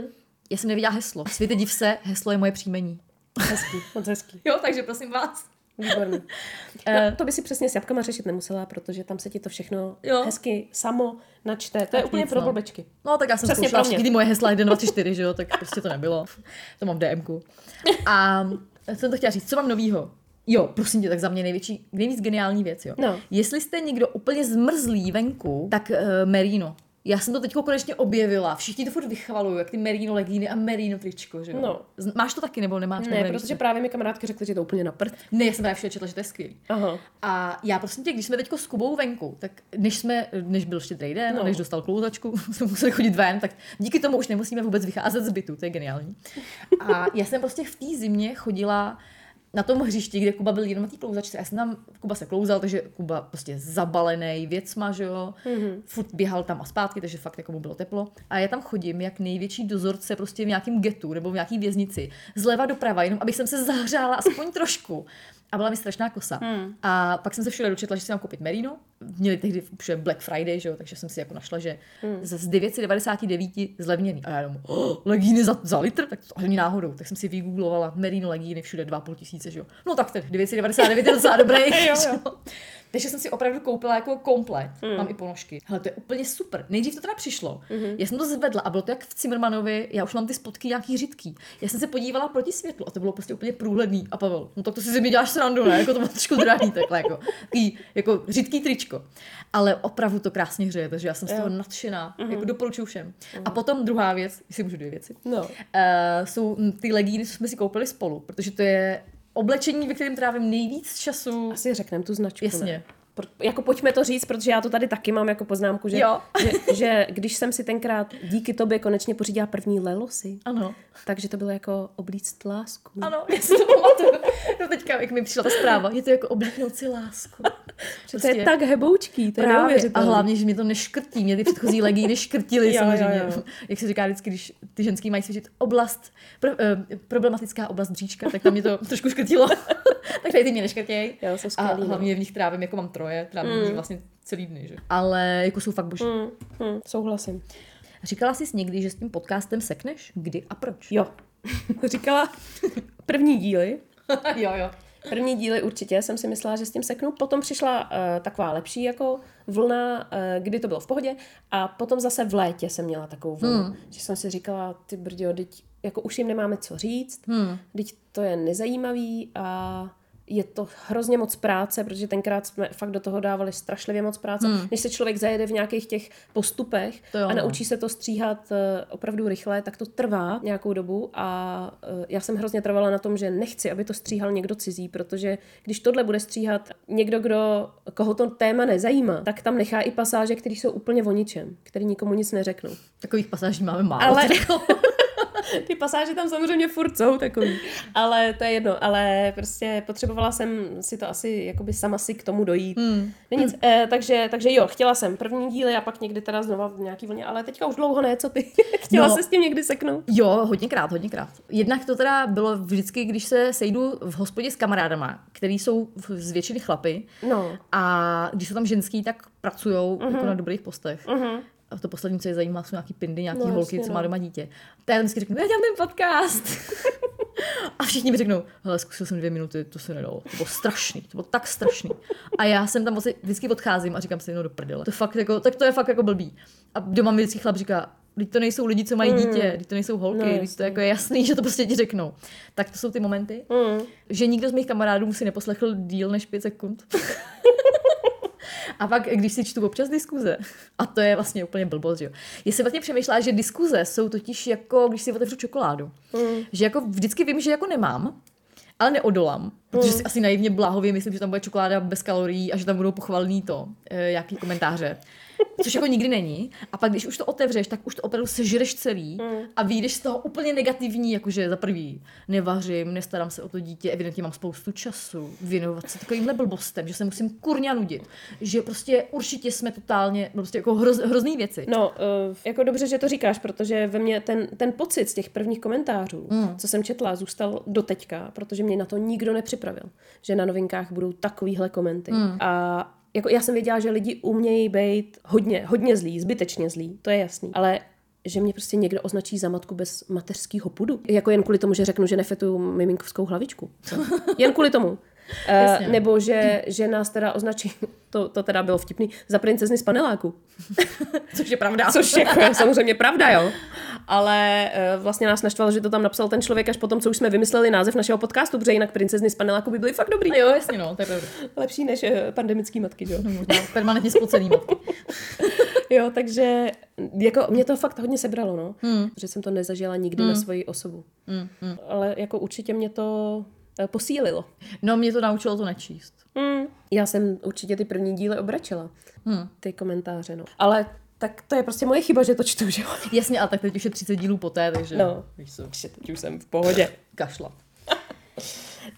Já jsem neviděla heslo. Světe div se, heslo je moje příjmení. Hezký, moc hezký. Jo, takže prosím vás. Výborný. No, to by si přesně s jabkama řešit nemusela, protože tam se ti to všechno Jo. hezky samo načte. To je Tak úplně nic, pro no. blbečky. No tak já jsem Přesně zkoušela pro mě. moje hesla 1, 2, 3, 4, že jo, tak prostě to nebylo. To mám v DMku. A jsem to chtěla říct, co mám novýho? Jo, prosím tě, tak za mě největší, nejvíc geniální věc, jo. No. Jestli jste někdo úplně zmrzlý venku, tak uh, Merino. Já jsem to teď konečně objevila. Všichni to furt vychvalují, jak ty Merino legíny a Merino tričko, že jo? No. Máš to taky nebo nemáš? Ne, protože právě mi kamarádky řekly, že je to úplně na prd. Ne, já jsem právě všude četla, že to je skvělý. Aha. A já prosím tě, když jsme teďko s Kubou venku, tak než jsme, než byl štědrý den. No. než dostal klouzačku, jsme museli chodit ven, tak díky tomu už nemusíme vůbec vycházet z bytu, to je geniální. A já jsem prostě v té zimě chodila na tom hřišti, kde Kuba byl jenom na té klouzačce. Já jsem tam, Kuba se klouzal, takže Kuba prostě zabalený věcma, že jo. Mm-hmm. Furt běhal tam a zpátky, takže fakt jako mu bylo teplo. A já tam chodím jak největší dozorce prostě v nějakém getu nebo v nějaký věznici. Zleva doprava, jenom abych jsem se zahřála aspoň trošku. A byla mi strašná kosa. Hmm. A pak jsem se všude dočetla, že si mám koupit Merino. Měli tehdy už Black Friday, že jo, takže jsem si jako našla, že hmm. z 999 zlevněný. A já jenom, oh, legíny za, za litr? Tak to ani náhodou. Tak jsem si vygooglovala Merino legíny všude 2,5 tisíce, že jo. No tak tedy 999 je docela dobrý. Jo, jo. Takže jsem si opravdu koupila jako komplet. Mm. Mám i ponožky. Hele, to je úplně super. Nejdřív to teda přišlo. Mm-hmm. Já jsem to zvedla a bylo to jak v Cimrmanovi. Já už mám ty spotky nějaký řidký. Já jsem se podívala proti světlu a to bylo prostě úplně průhledný. A Pavel, no tak to si ze mě děláš srandu, ne? Jako to bylo trošku drahý takhle, jako, taký, jako řidký tričko. Ale opravdu to krásně hřeje, takže já jsem z toho nadšená. Mm-hmm. Jako doporučuji všem. Mm-hmm. A potom druhá věc, jestli můžu dvě věci, No. uh, jsou ty legíny, co jsme si koupili spolu, protože to je oblečení, ve kterém trávím nejvíc času. Asi řekneme tu značku. Jasně. Ne? Jako pojďme to říct, protože já to tady taky mám jako poznámku, že, že, že když jsem si tenkrát díky tobě konečně pořídila první lelosy, Ano. takže to bylo jako oblíct lásku. Ano, já si to pamatuju. No teďka, jak mi přišla ta zpráva, je to jako oblíknout si lásku. Že to je tak heboučký, to je. A hlavně, že mě to neškrtí. Mě ty předchozí legíny škrtily Jo, samozřejmě. jo, jo. Jak se říká vždycky, když ty ženský mají svěřit oblast, pro, eh, problematická oblast bříčka, tak tam mě to trošku škrtilo. tak tady ty mě neškrtěj. Jo, jsou A skvělý, no. hlavně v nich trávím, jako mám troje, trávím mm. vlastně celý dny, že? Ale jako jsou fakt boží. Mm. Hm, souhlasím. Říkala jsi někdy, že s tím podcastem sekneš? Kdy a proč? Jo. Říkala první díly. jo, jo. První díly určitě jsem si myslela, že s tím seknu. Potom přišla uh, taková lepší jako vlna, uh, kdy to bylo v pohodě. A potom zase v létě jsem měla takovou vlnu. Hmm. Že jsem si říkala, ty brďo, teď jako už jim nemáme co říct. Hmm. Teď to je nezajímavý a je to hrozně moc práce, protože tenkrát jsme fakt do toho dávali strašlivě moc práce. Hmm. Než se člověk zajede v nějakých těch postupech a no. naučí se to stříhat eh, opravdu rychle, tak to trvá nějakou dobu a eh, já jsem hrozně trvala na tom, že nechci, aby to stříhal někdo cizí, protože když tohle bude stříhat někdo, kdo, koho to téma nezajímá, tak tam nechá i pasáže, které jsou úplně o ničem, které nikomu nic neřeknou. Takových pasáží máme málo. Ale- ty pasáže tam samozřejmě furt jsou takový. Ale to je jedno. Ale prostě potřebovala jsem si to asi jakoby sama si k tomu dojít. Hmm. Nic, hmm. Eh, takže, takže jo, chtěla jsem první díly a pak někdy teda znova v nějaký vlně, ale teďka už dlouho ne, co ty? chtěla No. se s tím někdy seknout? Jo, hodněkrát, hodněkrát. Jednak to teda bylo vždycky, když se sejdu v hospodě s kamarádama, který jsou z většiny chlapy No. a když jsou tam ženský, tak pracují uh-huh. jako na dobrých postech. Uh-huh. A to poslední, co je zajímá, jsou nějaký pindy, nějaký No, no, jasně, holky, co no. má doma dítě. Tak já vždycky řeknu, já dělám ten podcast. a všichni mi řeknou, hele, zkusil jsem dvě minuty, to se nedalo. To bylo strašný, to bylo tak strašný. A já jsem tam vlastně vždycky odcházím a říkám si, no do prdele. To fakt jako, tak to je fakt jako blbý. A doma mi vždycky chlap říká, Teď to nejsou lidi, co mají dítě, teď to nejsou holky, No, no, teď to jako je jasný, že to prostě ti řeknou. Tak to jsou ty momenty, Mm. že nikdo z mých kamarádů si neposlechl díl než pět sekund. A pak, když si čtu občas diskuze, a to je vlastně úplně blbost, jo. Já jsem vlastně přemýšlela, že diskuze jsou totiž jako, když si otevřu čokoládu. Mm. Že jako vždycky vím, že jako nemám, ale neodolám, protože si asi naivně bláhově myslím, že tam bude čokoláda bez kalorií a že tam budou pochvalný to, e, jaký komentáře. Což jako nikdy není. A pak, když už to otevřeš, tak už to opravdu sežereš celý a vyjdeš z toho úplně negativní, jakože za prvý nevařím, nestarám se o to dítě, evidentně mám spoustu času věnovat se takovýmhle blbostem, že se musím kurňa nudit. Že prostě určitě jsme totálně, prostě jako hroz, hrozný věci. No, uh, jako dobře, že to říkáš, protože ve mně ten, ten pocit z těch prvních komentářů, mm. co jsem četla, zůstal do teďka, protože mě na to nikdo nepřipravil, že na novinkách budou takovýhle komenty. Mm. A jako já jsem věděla, že lidi umějí být hodně, hodně zlí, zbytečně zlí, to je jasný. Ale že mě prostě někdo označí za matku bez mateřského pudu. Jako jen kvůli tomu, že řeknu, že nefetuju miminkovskou hlavičku. jen kvůli tomu. Uh, nebo že, že nás teda označí, to, to teda bylo vtipný, za princezny z paneláku. Což je pravda. Což jako je samozřejmě pravda, jo. Ale uh, vlastně nás naštvalo, že to tam napsal ten člověk až potom, co už jsme vymysleli název našeho podcastu, protože jinak princezny z paneláku by byly fakt dobrý. A jo, jasně, no, to je pravda. Lepší než uh, pandemický matky, jo. No, možná permanentně spocený matky. jo, takže jako mě to fakt hodně sebralo, no. Hmm. Že jsem to nezažila nikdy hmm. na svoji osobu. Hmm. Hmm. Ale jako určitě mě to eh, posílilo. No, mě to naučilo to nečíst. Hmm. Já jsem určitě ty první díly obračila. Hmm. Ty komentáře, no. Ale tak to je prostě moje chyba, že to čtu, že jo? Jasně, a tak teď už je 30 dílů poté, takže... No, víš co, teď už jsem v pohodě. Kašla.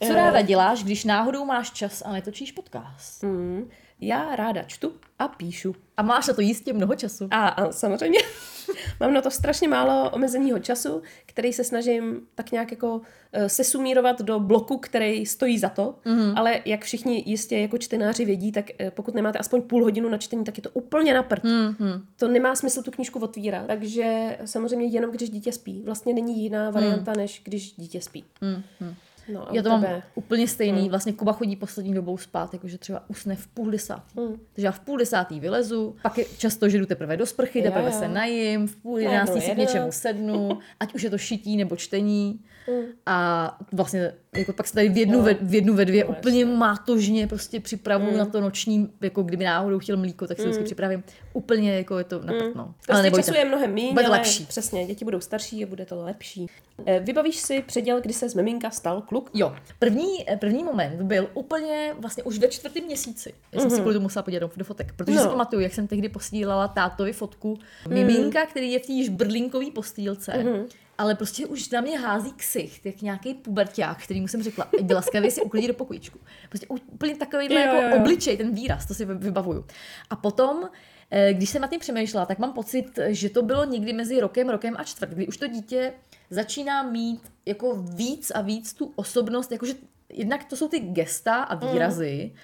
Co ráda děláš, když náhodou máš čas a netočíš podcast? Hmm. Já ráda čtu a píšu. A máš na to jistě mnoho času. A, a samozřejmě. Mám na to strašně málo omezeného času, který se snažím tak nějak jako uh, sesumírovat do bloku, který stojí za to. Mm-hmm. Ale jak všichni jistě jako čtenáři vědí, tak uh, pokud nemáte aspoň půl hodinu na čtení, tak je to úplně na prd. Mm-hmm. To nemá smysl tu knížku otvírat. Takže samozřejmě jenom když dítě spí. Vlastně není jiná varianta, mm. než když dítě spí. Mm-hmm. No, já to tebe? mám úplně stejný. Hmm. Vlastně Kuba chodí poslední dobou spát, jakože třeba usne v půl desátý. Hmm. Takže já v půl desátý vylezu, pak je často, že jdu teprve do sprchy, teprve se najím, v půl jedenáctý si k něčemu sednu, ať už je to šití nebo čtení. Hmm. A vlastně jako pak se tady v jednu, ve, v jednu ve dvě no, úplně jasně. mátožně prostě připravuju mm. na to noční, jako kdyby náhodou chtěl mlíko, tak si mm. vždycky připravím. Úplně jako je to naprt, no. Prostě ale času je mnohem méně, bude ale lepší. přesně, děti budou starší a bude to lepší. Eh, vybavíš si předěl, kdy se z miminka stal kluk? Jo. První, eh, první moment byl úplně vlastně už ve čtvrtém měsíci. Já jsem mm-hmm. si mhm. kvůli tomu musela podívat do, fotek, protože no. si pamatuju, jak jsem tehdy posílala tátovi fotku mm. miminka, který je v té brlinkové postýlce. Mm-hmm ale prostě už na mě hází ksicht, jak nějaký puberták, který mu jsem řekla, ať laskavě si uklidí do pokojíčku. Prostě úplně takový jako jo, jo. obličej, ten výraz, to si vybavuju. A potom eh, když jsem na tím přemýšlela, tak mám pocit, že to bylo někdy mezi rokem, rokem a čtvrt, kdy už to dítě začíná mít jako víc a víc tu osobnost, jakože jednak to jsou ty gesta a výrazy, mm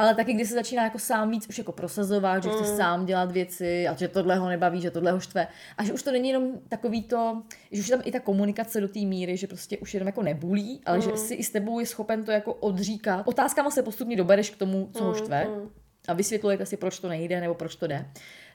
ale taky, když se začíná jako sám víc už jako prosazovat, že chce mm. sám dělat věci a že tohle ho nebaví, že tohle ho štve. A že už to není jenom takový to, že už je tam i ta komunikace do té míry, že prostě už jenom jako nebulí, ale mm. že si i s tebou je schopen to jako odříkat. Otázkama se postupně dobereš k tomu, co ho mm, štve mm. a vysvětlujete si, proč to nejde nebo proč to jde.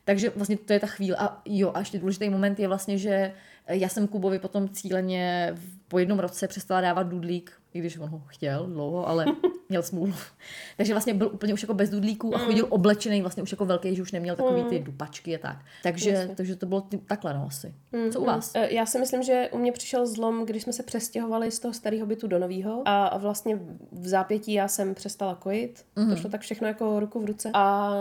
Takže vlastně to je ta chvíle. A jo, a ještě důležitý moment je vlastně, že já jsem Kubovi potom cíleně po jednom roce přestala dávat dudlík, i když on ho chtěl dlouho, ale měl smůlu. Takže vlastně byl úplně už jako bez dudlíků a mm. chodil oblečený vlastně už jako velký, že už neměl takový ty mm. dupačky a tak. Takže, takže to bylo ty, takhle no asi. Mm, Co u vás? E, já si myslím, že u mě přišel zlom, když jsme se přestěhovali z toho starého bytu do nového a vlastně v zápětí já jsem přestala kojit. Mm. To šlo tak všechno jako ruku v ruce. A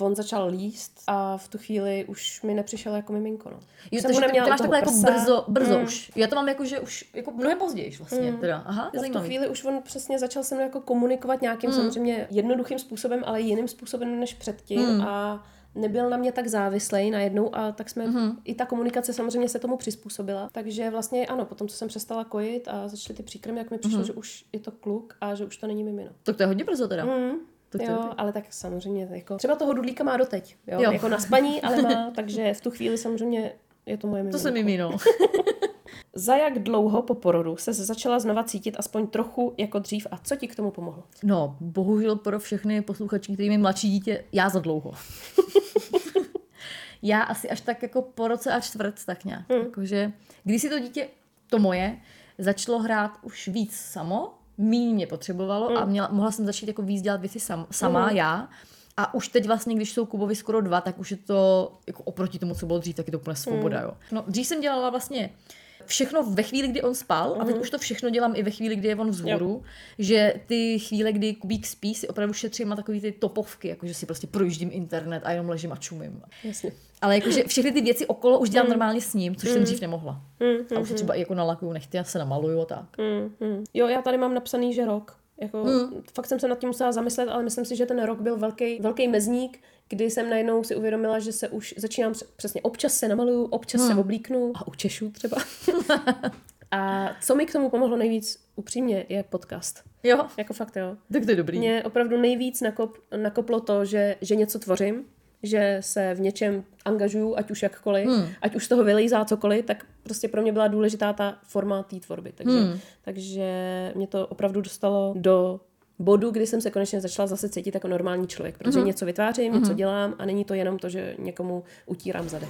on začal líst a v tu chvíli už mi nepřišel jako miminko. No. Jo, takže ty máš takhle jako brzo, brzo mm. už. Já to mám jako, že už jako mnohem později vlastně. Mm. Teda. Aha, v tu chvíli už on přesně začal se mnou jako komunikovat nějakým mm. samozřejmě jednoduchým způsobem, ale jiným způsobem než předtím mm. a nebyl na mě tak závislej najednou a tak jsme, mm-hmm. i ta komunikace samozřejmě se tomu přizpůsobila. Takže vlastně ano, potom co jsem přestala kojit a začaly ty příkrmy, jak mi přišlo, mm-hmm. že už je to kluk a že už to není mimino. Tak to je hodně brzo teda. Mm. To jo, ale tak samozřejmě jako, třeba toho dudlíka má doteď, jo? jo. jako na spaní, ale má, takže v tu chvíli samozřejmě je to moje mimino. To se mimino. Za jak dlouho po porodu se začala znova cítit aspoň trochu jako dřív a co ti k tomu pomohlo? No, bohužel pro všechny posluchači, kteří mi mladší dítě, já za dlouho. já asi až tak jako po roce a čtvrt, tak nějak. Hmm. Jakože, když si to dítě, to moje, začalo hrát už víc samo, méně mě potřebovalo hmm. a měla, mohla jsem začít jako víc dělat věci sam, sama hmm. já. A už teď vlastně, když jsou Kubovi skoro dva, tak už je to jako oproti tomu, co bylo dřív, tak je to úplně svoboda. Hmm. Jo. No, dřív jsem dělala vlastně všechno ve chvíli, kdy on spal, mm-hmm. a teď mhm. už to všechno dělám i ve chvíli, kdy je on vzhůru, jo. že ty chvíle, kdy Kubík spí, si opravdu šetřím na takový ty topovky, jakože si prostě projíždím internet a jenom ležím a čumím. Jasně. Ale jakože všechny ty věci okolo už dělám mm. normálně s ním, což mm. jsem dřív nemohla. Mm, a už třeba jako nalakuju nechty a se namaluju a tak. Mm, Jo, já tady mám napsaný, že rok. Jako, mm. Fakt jsem se nad tím musela zamyslet, ale myslím si, že ten rok byl velký, velký mezník, kdy jsem najednou si uvědomila, že se už začínám přesně občas se namaluju, občas hmm. se oblíknu a učešu třeba. a co mi k tomu pomohlo nejvíc upřímně je podcast. Jo. Jako fakt jo. Tak to je dobrý. Mě opravdu nejvíc nakop, nakoplo to, že, že něco tvořím, že se v něčem angažuju, ať už jakkoliv, hmm. ať už z toho vylejzá cokoliv, tak prostě pro mě byla důležitá ta forma té tvorby. Takže, hmm. takže mě to opravdu dostalo do bodu, kdy jsem se konečně začala zase cítit jako normální člověk, protože mm-hmm. něco vytvářím, mm-hmm. něco dělám a není to jenom to, že někomu utírám zadek.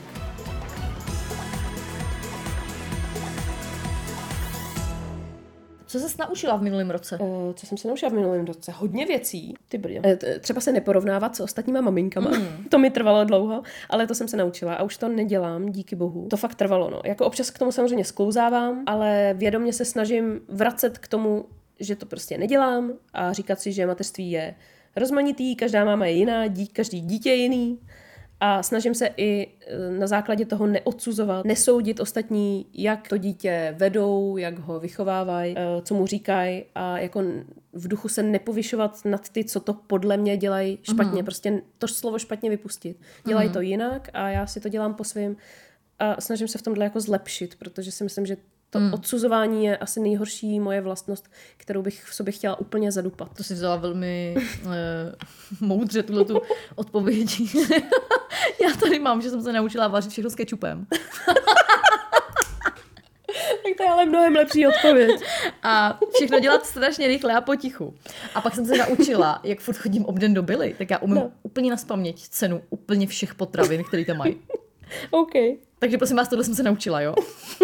Co jsi naučila v minulém roce? Uh, co jsem se naučila v minulém roce? Hodně věcí. Ty brdě. Uh, třeba se neporovnávat s ostatníma maminkama. Mm. to mi trvalo dlouho, ale to jsem se naučila a už to nedělám, díky bohu. To fakt trvalo, no. Jako občas k tomu samozřejmě sklouzávám, ale vědomě se snažím vracet k tomu, že to prostě nedělám a říkat si, že mateřství je rozmanitý, každá máma je jiná, dí, každý dítě je jiný a snažím se i e, na základě toho neodsuzovat, nesoudit ostatní, jak to dítě vedou, jak ho vychovávají, e, co mu říkají a jako v duchu se nepovyšovat nad ty, co to podle mě dělají špatně. Mm. Prostě to slovo špatně vypustit. Dělají mm. to jinak a já si to dělám po svém a snažím se v tomhle jako zlepšit, protože si myslím, že to mm. odsuzování je asi nejhorší moje vlastnost, kterou bych v sobě chtěla úplně zadupat. To si vzala velmi uh, moudře, tuhle tu odpověď. Já tady mám, že jsem se naučila vařit všechno s kečupem. tak to je ale mnohem lepší odpověď. A všechno dělat strašně rychle a potichu. A pak jsem se naučila, jak furt chodím obden do Billy, tak já umím no. úplně na spaměť cenu úplně všech potravin, které tam mají. OK. Takže prosím vás, tohle jsem se naučila, jo?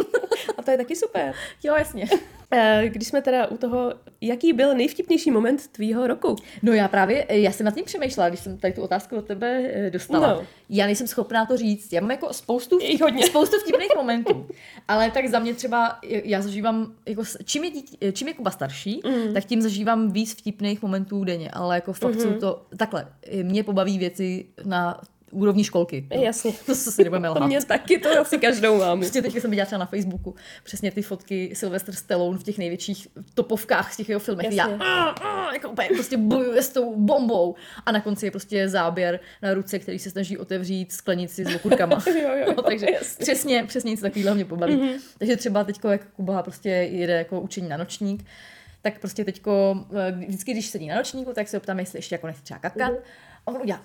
A to je taky super. Jo, jasně. Eh, když jsme teda u toho, jaký byl nejvtipnější moment tvýho roku? No já právě, eh, já jsem nad tím přemýšlela, když jsem tady tu otázku od tebe eh, dostala. No. Já nejsem schopná to říct. Já mám jako spoustu, vtip, hodně. spoustu vtipných momentů. Ale tak za mě třeba, já zažívám, jako, čím, je dítě, čím je Kuba starší, mm. tak tím zažívám víc vtipných momentů denně. Ale jako fakt mm-hmm. jsou to, takhle, mě pobaví věci na úrovní školky. No. Jasně. To se si nebudeme lhát. Mě taky, to asi každou mám. Prostě teď jsem viděla třeba na Facebooku přesně ty fotky Sylvester Stallone v těch největších topovkách z těch jeho filmech. Jasně. Já a, a, jako úplně prostě bojuje s tou bombou. A na konci je prostě záběr na ruce, který se snaží otevřít sklenici s okurkama. jo, jo, no, takže jasně. přesně, přesně něco takového mě pobaví. Mm-hmm. Takže třeba teď, jak Kuba prostě jede jako učení na nočník, tak prostě teďko, eh, vždycky, když sedí na nočníku, tak se optám, jestli ještě jako nechce třeba kakat. Mm-hmm on udělá,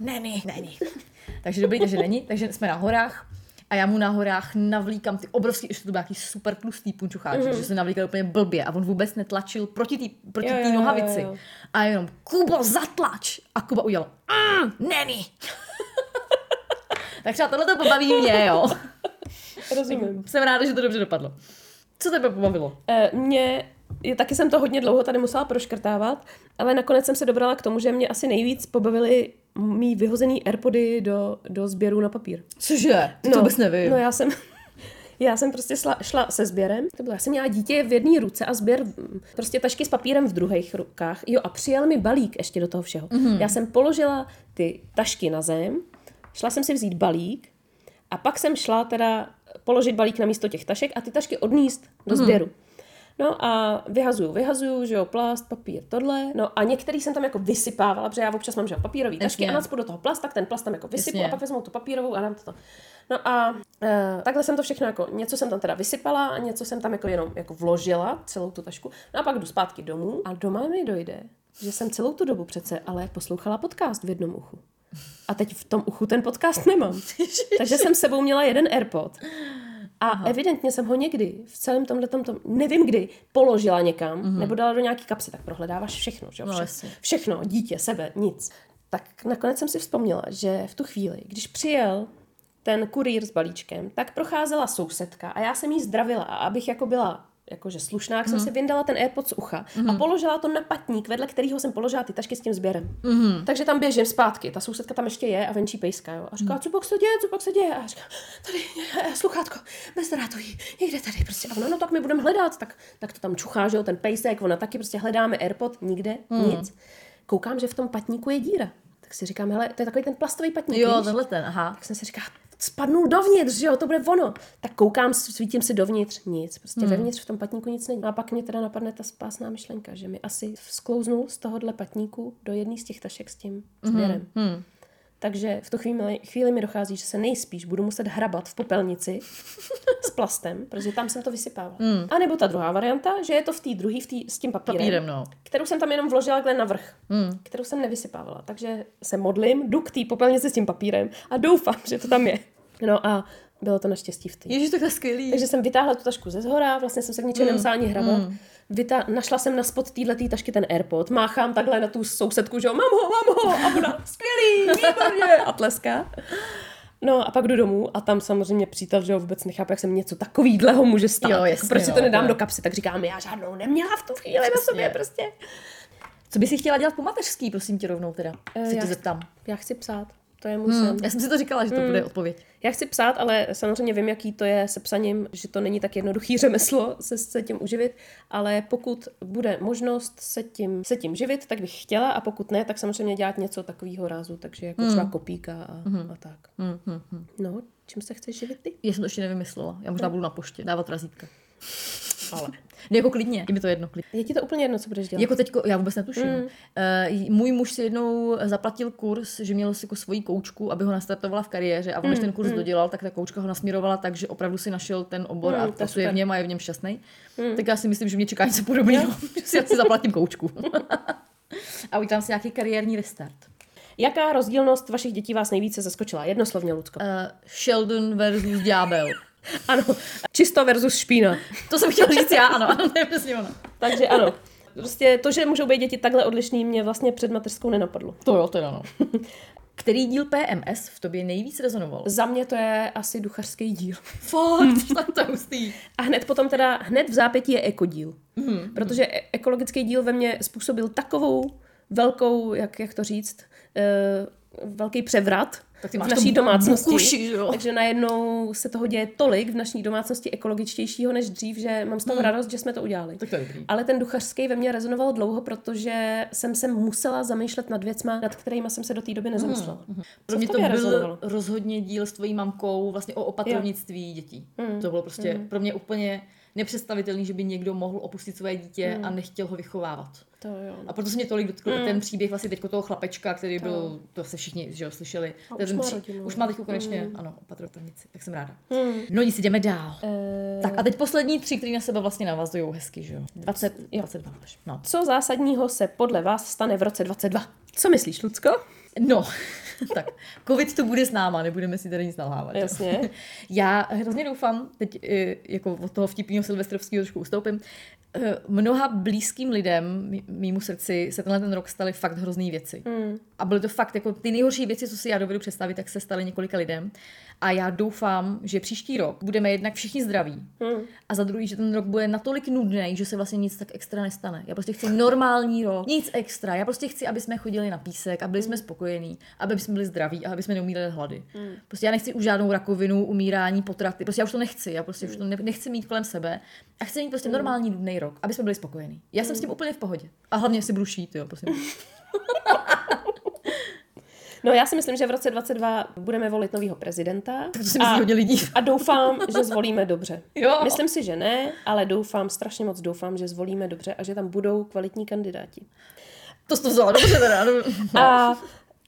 není, není. takže dobrý, takže není, takže jsme na horách a já mu na horách navlíkám ty obrovský, ještě to byl nějaký super tlustý punčucháč, mm. že se navlíkal úplně blbě a on vůbec netlačil proti té proti tý nohavici. Jo, jo. A jenom, Kubo, zatlač! A Kuba udělal, mm, není. tak třeba tohle to pobaví mě, jo. Rozumím. Jsem ráda, že to dobře dopadlo. Co tebe pobavilo? Uh, mě je, taky jsem to hodně dlouho tady musela proškrtávat, ale nakonec jsem se dobrala k tomu, že mě asi nejvíc pobavily mý vyhozený Airpody do, do sběru na papír. Cože? Ty no, to vůbec nevím. No já jsem, já jsem prostě šla, šla se sběrem. To bylo, já jsem měla dítě v jedné ruce a sběr prostě tašky s papírem v druhých rukách. Jo a přijel mi balík ještě do toho všeho. Mm-hmm. Já jsem položila ty tašky na zem, šla jsem si vzít balík a pak jsem šla teda položit balík na místo těch tašek a ty tašky odníst do mm-hmm. No a vyhazuju, vyhazuju, že jo, plast, papír, tohle. No a některý jsem tam jako vysypávala, protože já občas mám, že jo, papírový tašky a nadspu do toho plast, tak ten plast tam jako vysypu Jasně. a pak vezmu tu papírovou a dám to. No a e, takhle jsem to všechno jako, něco jsem tam teda vysypala a něco jsem tam jako jenom jako vložila, celou tu tašku. No a pak jdu zpátky domů a doma mi dojde, že jsem celou tu dobu přece ale poslouchala podcast v jednom uchu. A teď v tom uchu ten podcast nemám. Takže jsem sebou měla jeden AirPod. A Aha. evidentně jsem ho někdy v celém tomhle tom, nevím kdy, položila někam, mm-hmm. nebo dala do nějaký kapsy, tak prohledáváš všechno, že? No, Vše, všechno, dítě, sebe, nic. Tak nakonec jsem si vzpomněla, že v tu chvíli, když přijel ten kurýr s balíčkem, tak procházela sousedka a já jsem jí zdravila a abych jako byla jakože slušná, mm. jsem si vyndala ten AirPod z ucha mm. a položila to na patník, vedle kterého jsem položila ty tašky s tím sběrem. Mm. Takže tam běžím zpátky, ta sousedka tam ještě je a venčí pejska, jo. A říká, mm. co pak se děje, co pak se děje? A říká, tady je sluchátko, bezdrátový, někde tady prostě. A ona, no tak my budeme hledat, tak, tak to tam čuchá, že jo, ten pejsek, ona taky prostě hledáme AirPod, nikde, mm. nic. Koukám, že v tom patníku je díra. Tak si říkám, hele, to je takový ten plastový patník. Jo, tenhle ten, aha. Tak jsem si říká, spadnul dovnitř, že jo, to bude ono. Tak koukám, svítím si dovnitř, nic. Prostě hmm. vevnitř v tom patníku nic není. A pak mě teda napadne ta spásná myšlenka, že mi asi sklouznul z tohohle patníku do jedné z těch tašek s tím sběrem. Hmm. Hmm. Takže v tu chvíli, chvíli mi dochází, že se nejspíš budu muset hrabat v popelnici s plastem, protože tam jsem to vysypávala. Mm. A nebo ta druhá varianta, že je to v té druhé, v tý, s tím papírem, Papírem, no. kterou jsem tam jenom vložila takhle navrch, mm. kterou jsem nevysypávala. Takže se modlím, jdu k té popelnici s tím papírem a doufám, že to tam je. No a bylo to naštěstí v té. Ježiš, to je skvělý. Takže jsem vytáhla tu tašku ze zhora, vlastně jsem se v ničem mm. nemusela ani hrabat. Mm. Vyta- našla jsem na spod této tašky ten AirPod, máchám takhle na tu sousedku, že jo, mám ho, mám ho, a ona, skvělý, výborně, a tleská. No a pak jdu domů a tam samozřejmě přítel, že jo, vůbec nechápe, jak se mi něco takovýhleho může stát. Jo, Jako jasně, proč si to nedám je- do kapsy, tak říkám, já žádnou neměla v tu chvíli na sobě prostě. Co bys si chtěla dělat po mateřský, prosím tě rovnou teda? Eh, Se já tě zeptám. Já chci psát, to je můj sen. Já jsem si to říkala, že to bude odpověď. Já chci psát, ale samozřejmě vím, jaký to je se psaním, že to není tak jednoduchý řemeslo se, se tím uživit, ale pokud bude možnost se tím, se tím živit, tak bych chtěla a pokud ne, tak samozřejmě dělat něco takového rázu, takže jako třeba kopíka a, a tak. No, čím se chceš živit ty? Já jsem to ještě nevymyslela. Já možná budu na poště dávat razítka. Ale. Ne, jako klidně, je mi to jedno, klidně. Je ti to úplně jedno, co budeš dělat? Jako teďko, já vůbec netuším. Mm. Uh, můj muž si jednou zaplatil kurz, že měl si jako svoji koučku, aby ho nastartovala v kariéře a on, než ten kurz dodělal, tak ta koučka ho nasměrovala tak, že opravdu si našel ten obor Mm, a to je pracuje v něm a je v něm šťastný. Tak já si myslím, že mě čeká něco podobného, že si asi zaplatím koučku. a udělám si nějaký kariérní restart. Jaká rozdílnost vašich dětí vás nejvíce zaskočila? Jednoslovně, Lucko. Uh, Sheldon versus ďábel. Ano, čisto versus špína. To jsem chtěla říct já, ano, ano, to je přesně ono. Takže ano. Prostě to, že můžou být děti takhle odlišný, mě vlastně před mateřskou nenapadlo. To jo, teda no. Který díl PMS v tobě nejvíc rezonoval? Za mě to je asi duchařský díl. Fakt, tak to je hustý. A hned potom teda, hned v zápětí je ekodíl. Mm, protože e- ekologický díl ve mně způsobil takovou velkou, jak, jak to říct, uh, velký převrat Tak ty v máš naší to domácnosti. bukuši, že jo? Takže najednou se toho děje tolik v naší domácnosti ekologičtějšího než dřív, že mám z toho radost, že jsme to udělali. Tak to je dobrý. Ale ten duchařský ve mně rezonoval dlouho, protože jsem se musela zamýšlet nad věcma, nad kterými jsem se do té doby nezamyslela. Pro Co mě v to byl rezonovalo? rozhodně díl s tvojí mamkou vlastně o opatrovnictví dětí. To bylo prostě pro mě úplně nepředstavitelný, že by někdo mohl opustit své dítě a nechtěl ho vychovávat. To jo. A proto se mě tolik dotkl mm. ten příběh vlastně teďko toho chlapečka, který byl, to se všichni že jo, slyšeli. A To je už ten má rodinu. už má teď konečně, mm. ano, opatrovnici, tak jsem ráda. Mm. No nic, jdeme dál. Eh, Tak a teď poslední tři, které na sebe vlastně navazují hezky, že jo? 20, 22. No. Co zásadního se podle vás stane v roce 22? Co myslíš, Lucko? No, tak, covid tu bude s náma, nebudeme si tady nic nalhávat. Jasně. Já hrozně doufám, teď eh, jako od toho vtipného silvestrovského trošku ustoupím, mnoha blízkým lidem, mý- mýmu srdci, se tenhle ten rok staly fakt hrozný věci. Mm. A byly to fakt jako ty nejhorší věci, co si já dovedu představit, tak se staly několika lidem. A já doufám, že příští rok budeme jednak všichni zdraví. Mm. A za druhý, že ten rok bude natolik nudný, že se vlastně nic tak extra nestane. Já prostě chci normální rok, nic extra. Já prostě chci, aby jsme chodili na písek, aby jsme spokojení, aby jsme byli zdraví a aby jsme neumírali hlady. Mm. Prostě já nechci už žádnou rakovinu, umírání, potraty. Prostě já už to nechci. Já prostě už to ne- nechci mít kolem sebe. A chci mít prostě normální nudný rok, aby jsme byli spokojení. Já jsem s tím úplně v pohodě. A hlavně si budu šít, jo, prosím. No já si myslím, že v roce 22 budeme volit nového prezidenta. To si myslí hodně lidí. a doufám, že zvolíme dobře. Jo. Myslím si, že ne, ale doufám, strašně moc doufám, že zvolíme dobře a že tam budou kvalitní kandidáti. To jsi to vzala dobře teda. no. A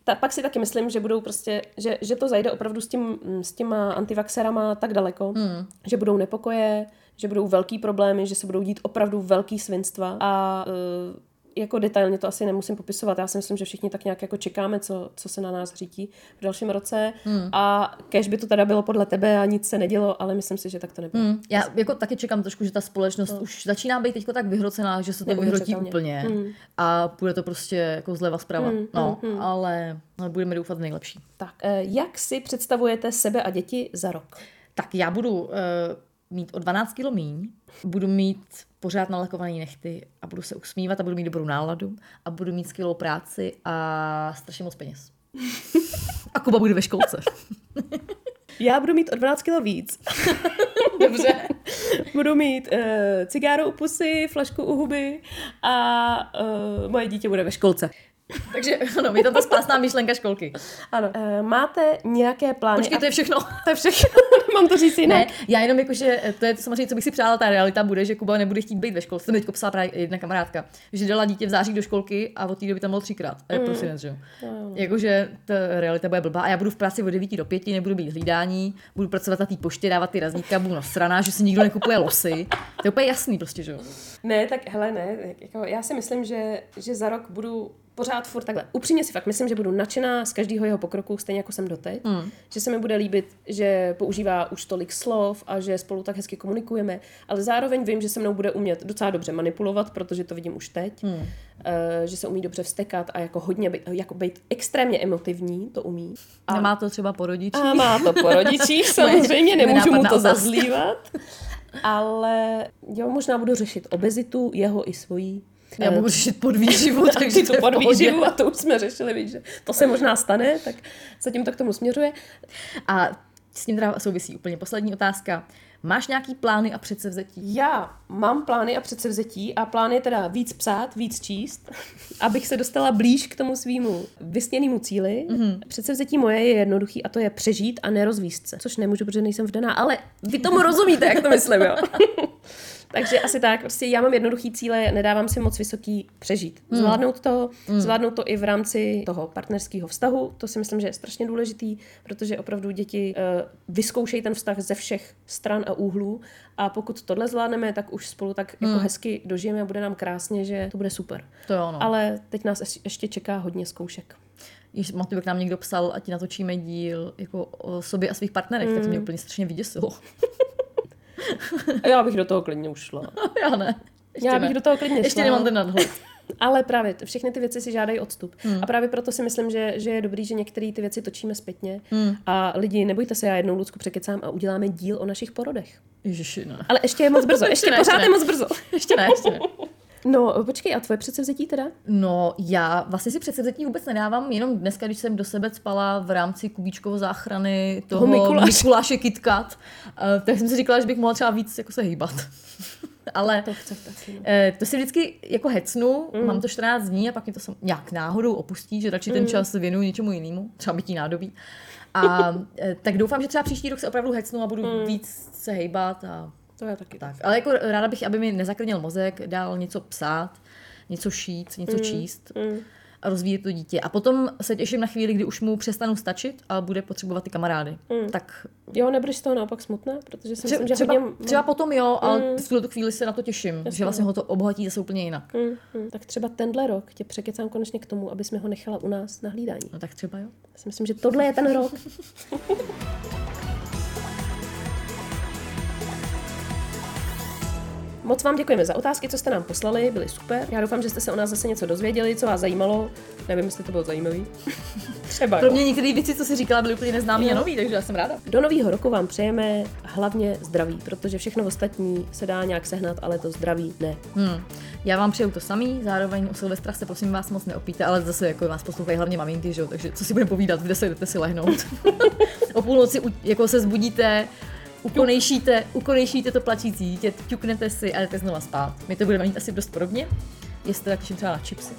ta, pak si taky myslím, že budou prostě, že, že to zajde opravdu s, tím, s těma antivaxerama tak daleko, hmm. že budou nepokoje, že budou velký problémy, že se budou dít opravdu velký svinstva a uh, jako detailně to asi nemusím popisovat. Já si myslím, že všichni tak nějak jako čekáme, co, co se na nás řítí v dalším roce. Hmm. A kež by to teda bylo podle tebe a nic se nedělo, ale myslím si, že tak to nebude. Hmm. Já jako taky čekám trošku, že ta společnost no. už začíná být teďko tak vyhrocená, že se to vyhrotí úplně. Mm. A bude to prostě jako zleva zprava. Mm, no, mm, ale, ale budeme doufat v nejlepší. Tak, eh, jak si představujete sebe a děti za rok? Tak já budu uh, mít o 12 kg míň, budu mít pořád nalakovaný nechty a budu se usmívat a budu mít dobrou náladu a budu mít skvělou práci a strašně moc peněz. A Kuba bude ve školce. Já budu mít o 12 kg víc. Dobře. Budu mít uh, cigáro u pusy, flašku u huby a uh, moje dítě bude ve školce. Takže ano, je tam ta spásná myšlenka školky. Ano. Uh, máte nějaké plány? Počkej, to je všechno. to je všechno. Mám to říct jinak. Ne, já jenom jako, že to je to samozřejmě, co bych si přála, ta realita bude, že Kuba nebude chtít být ve škole. Jsem teď psala právě jedna kamarádka, že dala dítě v září do školky a od té doby tam bylo třikrát. A je prosinec, že jo. Jakože ta realita bude blbá. A já budu v práci od 9 do 5, nebudu být hlídání, budu pracovat na té poště, dávat ty razítka, budu nasraná, že si nikdo nekupuje losy. To je úplně jasný prostě, že jo. Ne, tak hele, ne, jako já si myslím, že, že za rok budu pořád furt takhle. Upřímně si fakt myslím, že budu nadšená z každého jeho pokroku, stejně jako jsem doteď. Mm. Že se mi bude líbit, že používá už tolik slov a že spolu tak hezky komunikujeme, ale zároveň vím, že se mnou bude umět docela dobře manipulovat, protože to vidím už teď. Mm. Uh, že se umí dobře vstekat a jako hodně být, jako být extrémně emotivní, to umí. A Nemá to třeba po rodičích. A má to po rodičích, samozřejmě, nemůžu mu to zazlívat. Ale jo, možná budu řešit obezitu, jeho i svojí. Já budu řešit podvýživu, takže tu podvýživu a to už jsme řešili, víš, že to se možná stane, tak zatím to k tomu směřuje. A s tím teda souvisí úplně poslední otázka. Máš nějaký plány a předsevzetí? Já mám plány a předsevzetí a plán je teda víc psát, víc číst, abych se dostala blíž k tomu svýmu vysněnému cíli. Mm-hmm. Předsevzetí moje je jednoduchý a to je přežít a nerozvíst se, což nemůžu, protože nejsem vdaná, ale vy tomu rozumíte, jak to myslím, jo. Takže asi tak, prostě já mám jednoduchý cíle, nedávám si moc vysoký přežít. Hmm. Zvládnout to, mm. zvládnout to i v rámci toho partnerského vztahu, to si myslím, že je strašně důležitý, protože opravdu děti uh, vyzkoušejí ten vztah ze všech stran a úhlů a pokud tohle zvládneme, tak už spolu tak mm. jako hmm. hezky dožijeme a bude nám krásně, že to bude super. To jo, no. Ale teď nás ještě čeká hodně zkoušek. Když k nám někdo psal, ať natočíme díl jako o sobě a svých partnerech, mm. tak to mě hmm. úplně strašně vyděsilo. Já bych do toho klidně ušla. Já ne. Ještě Já bych ne. do toho klidně Ještě šla. nemám ten nadhled. Ale právě všechny ty věci si žádají odstup. Hmm. A právě proto si myslím, že, že je dobrý, že některé ty věci točíme zpětně. Hmm. A lidi, nebojte se, já jednou Lucku překecám a uděláme díl o našich porodech. Ježiši, ne. Ale ještě je moc brzo, ještě, ještě ne, pořád ještě je moc brzo. Ještě ne, ještě ne. No, počkej, a tvoje předsevzetí teda? No, já vlastně si předsevzetí vůbec nedávám, jenom dneska, když jsem do sebe spala v rámci Kubíčkovo záchrany toho, toho Mikuláš. Mikuláše KitKat, uh, tak jsem si říkala, že bych mohla třeba víc jako se hýbat. Ale to, chce no. Eh, to si vždycky jako hecnu, mm. mám to 14 dní a pak mi to sam, nějak náhodou opustí, že radši mm. ten čas věnuju něčemu jinému, třeba bytí nádobí. A eh, tak doufám, že třeba příští rok se opravdu hecnu a budu mm. víc se hejbat a to je taky tak. Ale jako ráda bych, aby mi nezakrnil mozek, dál něco psát, něco šít, něco mm, číst. Mm. A rozvíjet to dítě. A potom se těším na chvíli, kdy už mu přestanu stačit a bude potřebovat ty kamarády. Mm. Tak... Jo, nebudeš z toho naopak smutná, protože si myslím, že třeba, hodně... třeba potom jo, ale mm. v tuto chvíli se na to těším, Jasně. že vlastně ho to obohatí zase úplně jinak. Mm. Mm. Tak třeba tenhle rok tě překecám konečně k tomu, aby jsme ho nechala u nás na hlídání. No tak třeba jo. Já si myslím, že tohle je ten rok. Moc vám děkujeme za otázky, co jste nám poslali, byly super. Já doufám, že jste se o nás zase něco dozvěděli, co vás zajímalo. Nevím, jestli to bylo zajímavý. Třeba. Pro mě některé věci, co si říkala, byly úplně neznámé a nový, takže já jsem ráda. Do nového roku vám přejeme hlavně zdraví, protože všechno ostatní se dá nějak sehnat, ale to zdraví ne. Hmm. Já vám přeju to samý, zároveň o Silvestra se prosím vás moc neopíte, ale zase jako vás poslouchají hlavně maminky, že jo? takže co si budeme povídat, kde se jdete si lehnout. o půlnoci jako se zbudíte, ukonejšíte, ukonejšíte to plačící dítě, ťuknete si a jdete znova spát. My to budeme mít asi dost podobně. Jestli těším třeba na chipsy.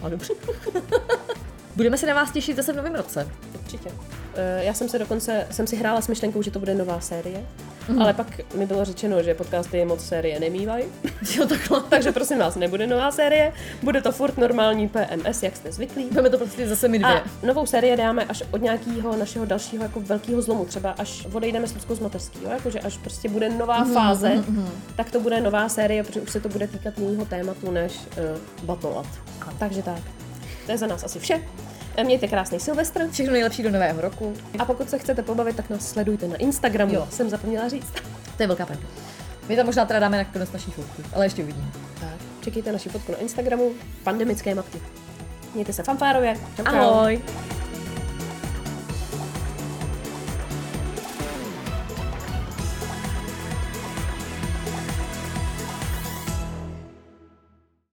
Ale dobře. Budeme se na vás těšit zase v novém roce. Určitě. Eh, já jsem se dokonce, jsem si hrála s myšlenkou, že to bude nová série, mm. ale pak mi bylo řečeno, že podcasty moc série nemývají. Jo, takhle. Takže prosím vás, nebude nová série, bude to furt normální PMS, jak jste zvyklí. Budeme to prostě zase my dvě. A novou série dáme až od nějakého našeho dalšího jako velkého zlomu, třeba až odejdeme s Luckou z mateřského, jakože až prostě bude nová mm, fáze, mm, mm. tak to bude nová série, protože už se to bude týkat jiného tématu než uh, batolat. Takže tak. To je za nás asi vše. Mějte krásný Silvestr. Všechno nejlepší do nového roku. A pokud se chcete pobavit, tak nás sledujte na Instagramu. Jo. Jsem zapomněla říct. To je velká pravda. My tam možná teda dáme na konec naší fotku, ale ještě uvidíme. Tak, čekejte naši fotku na Instagramu Pandemické matky. Mějte se fanfárově. Ahoj. Ahoj.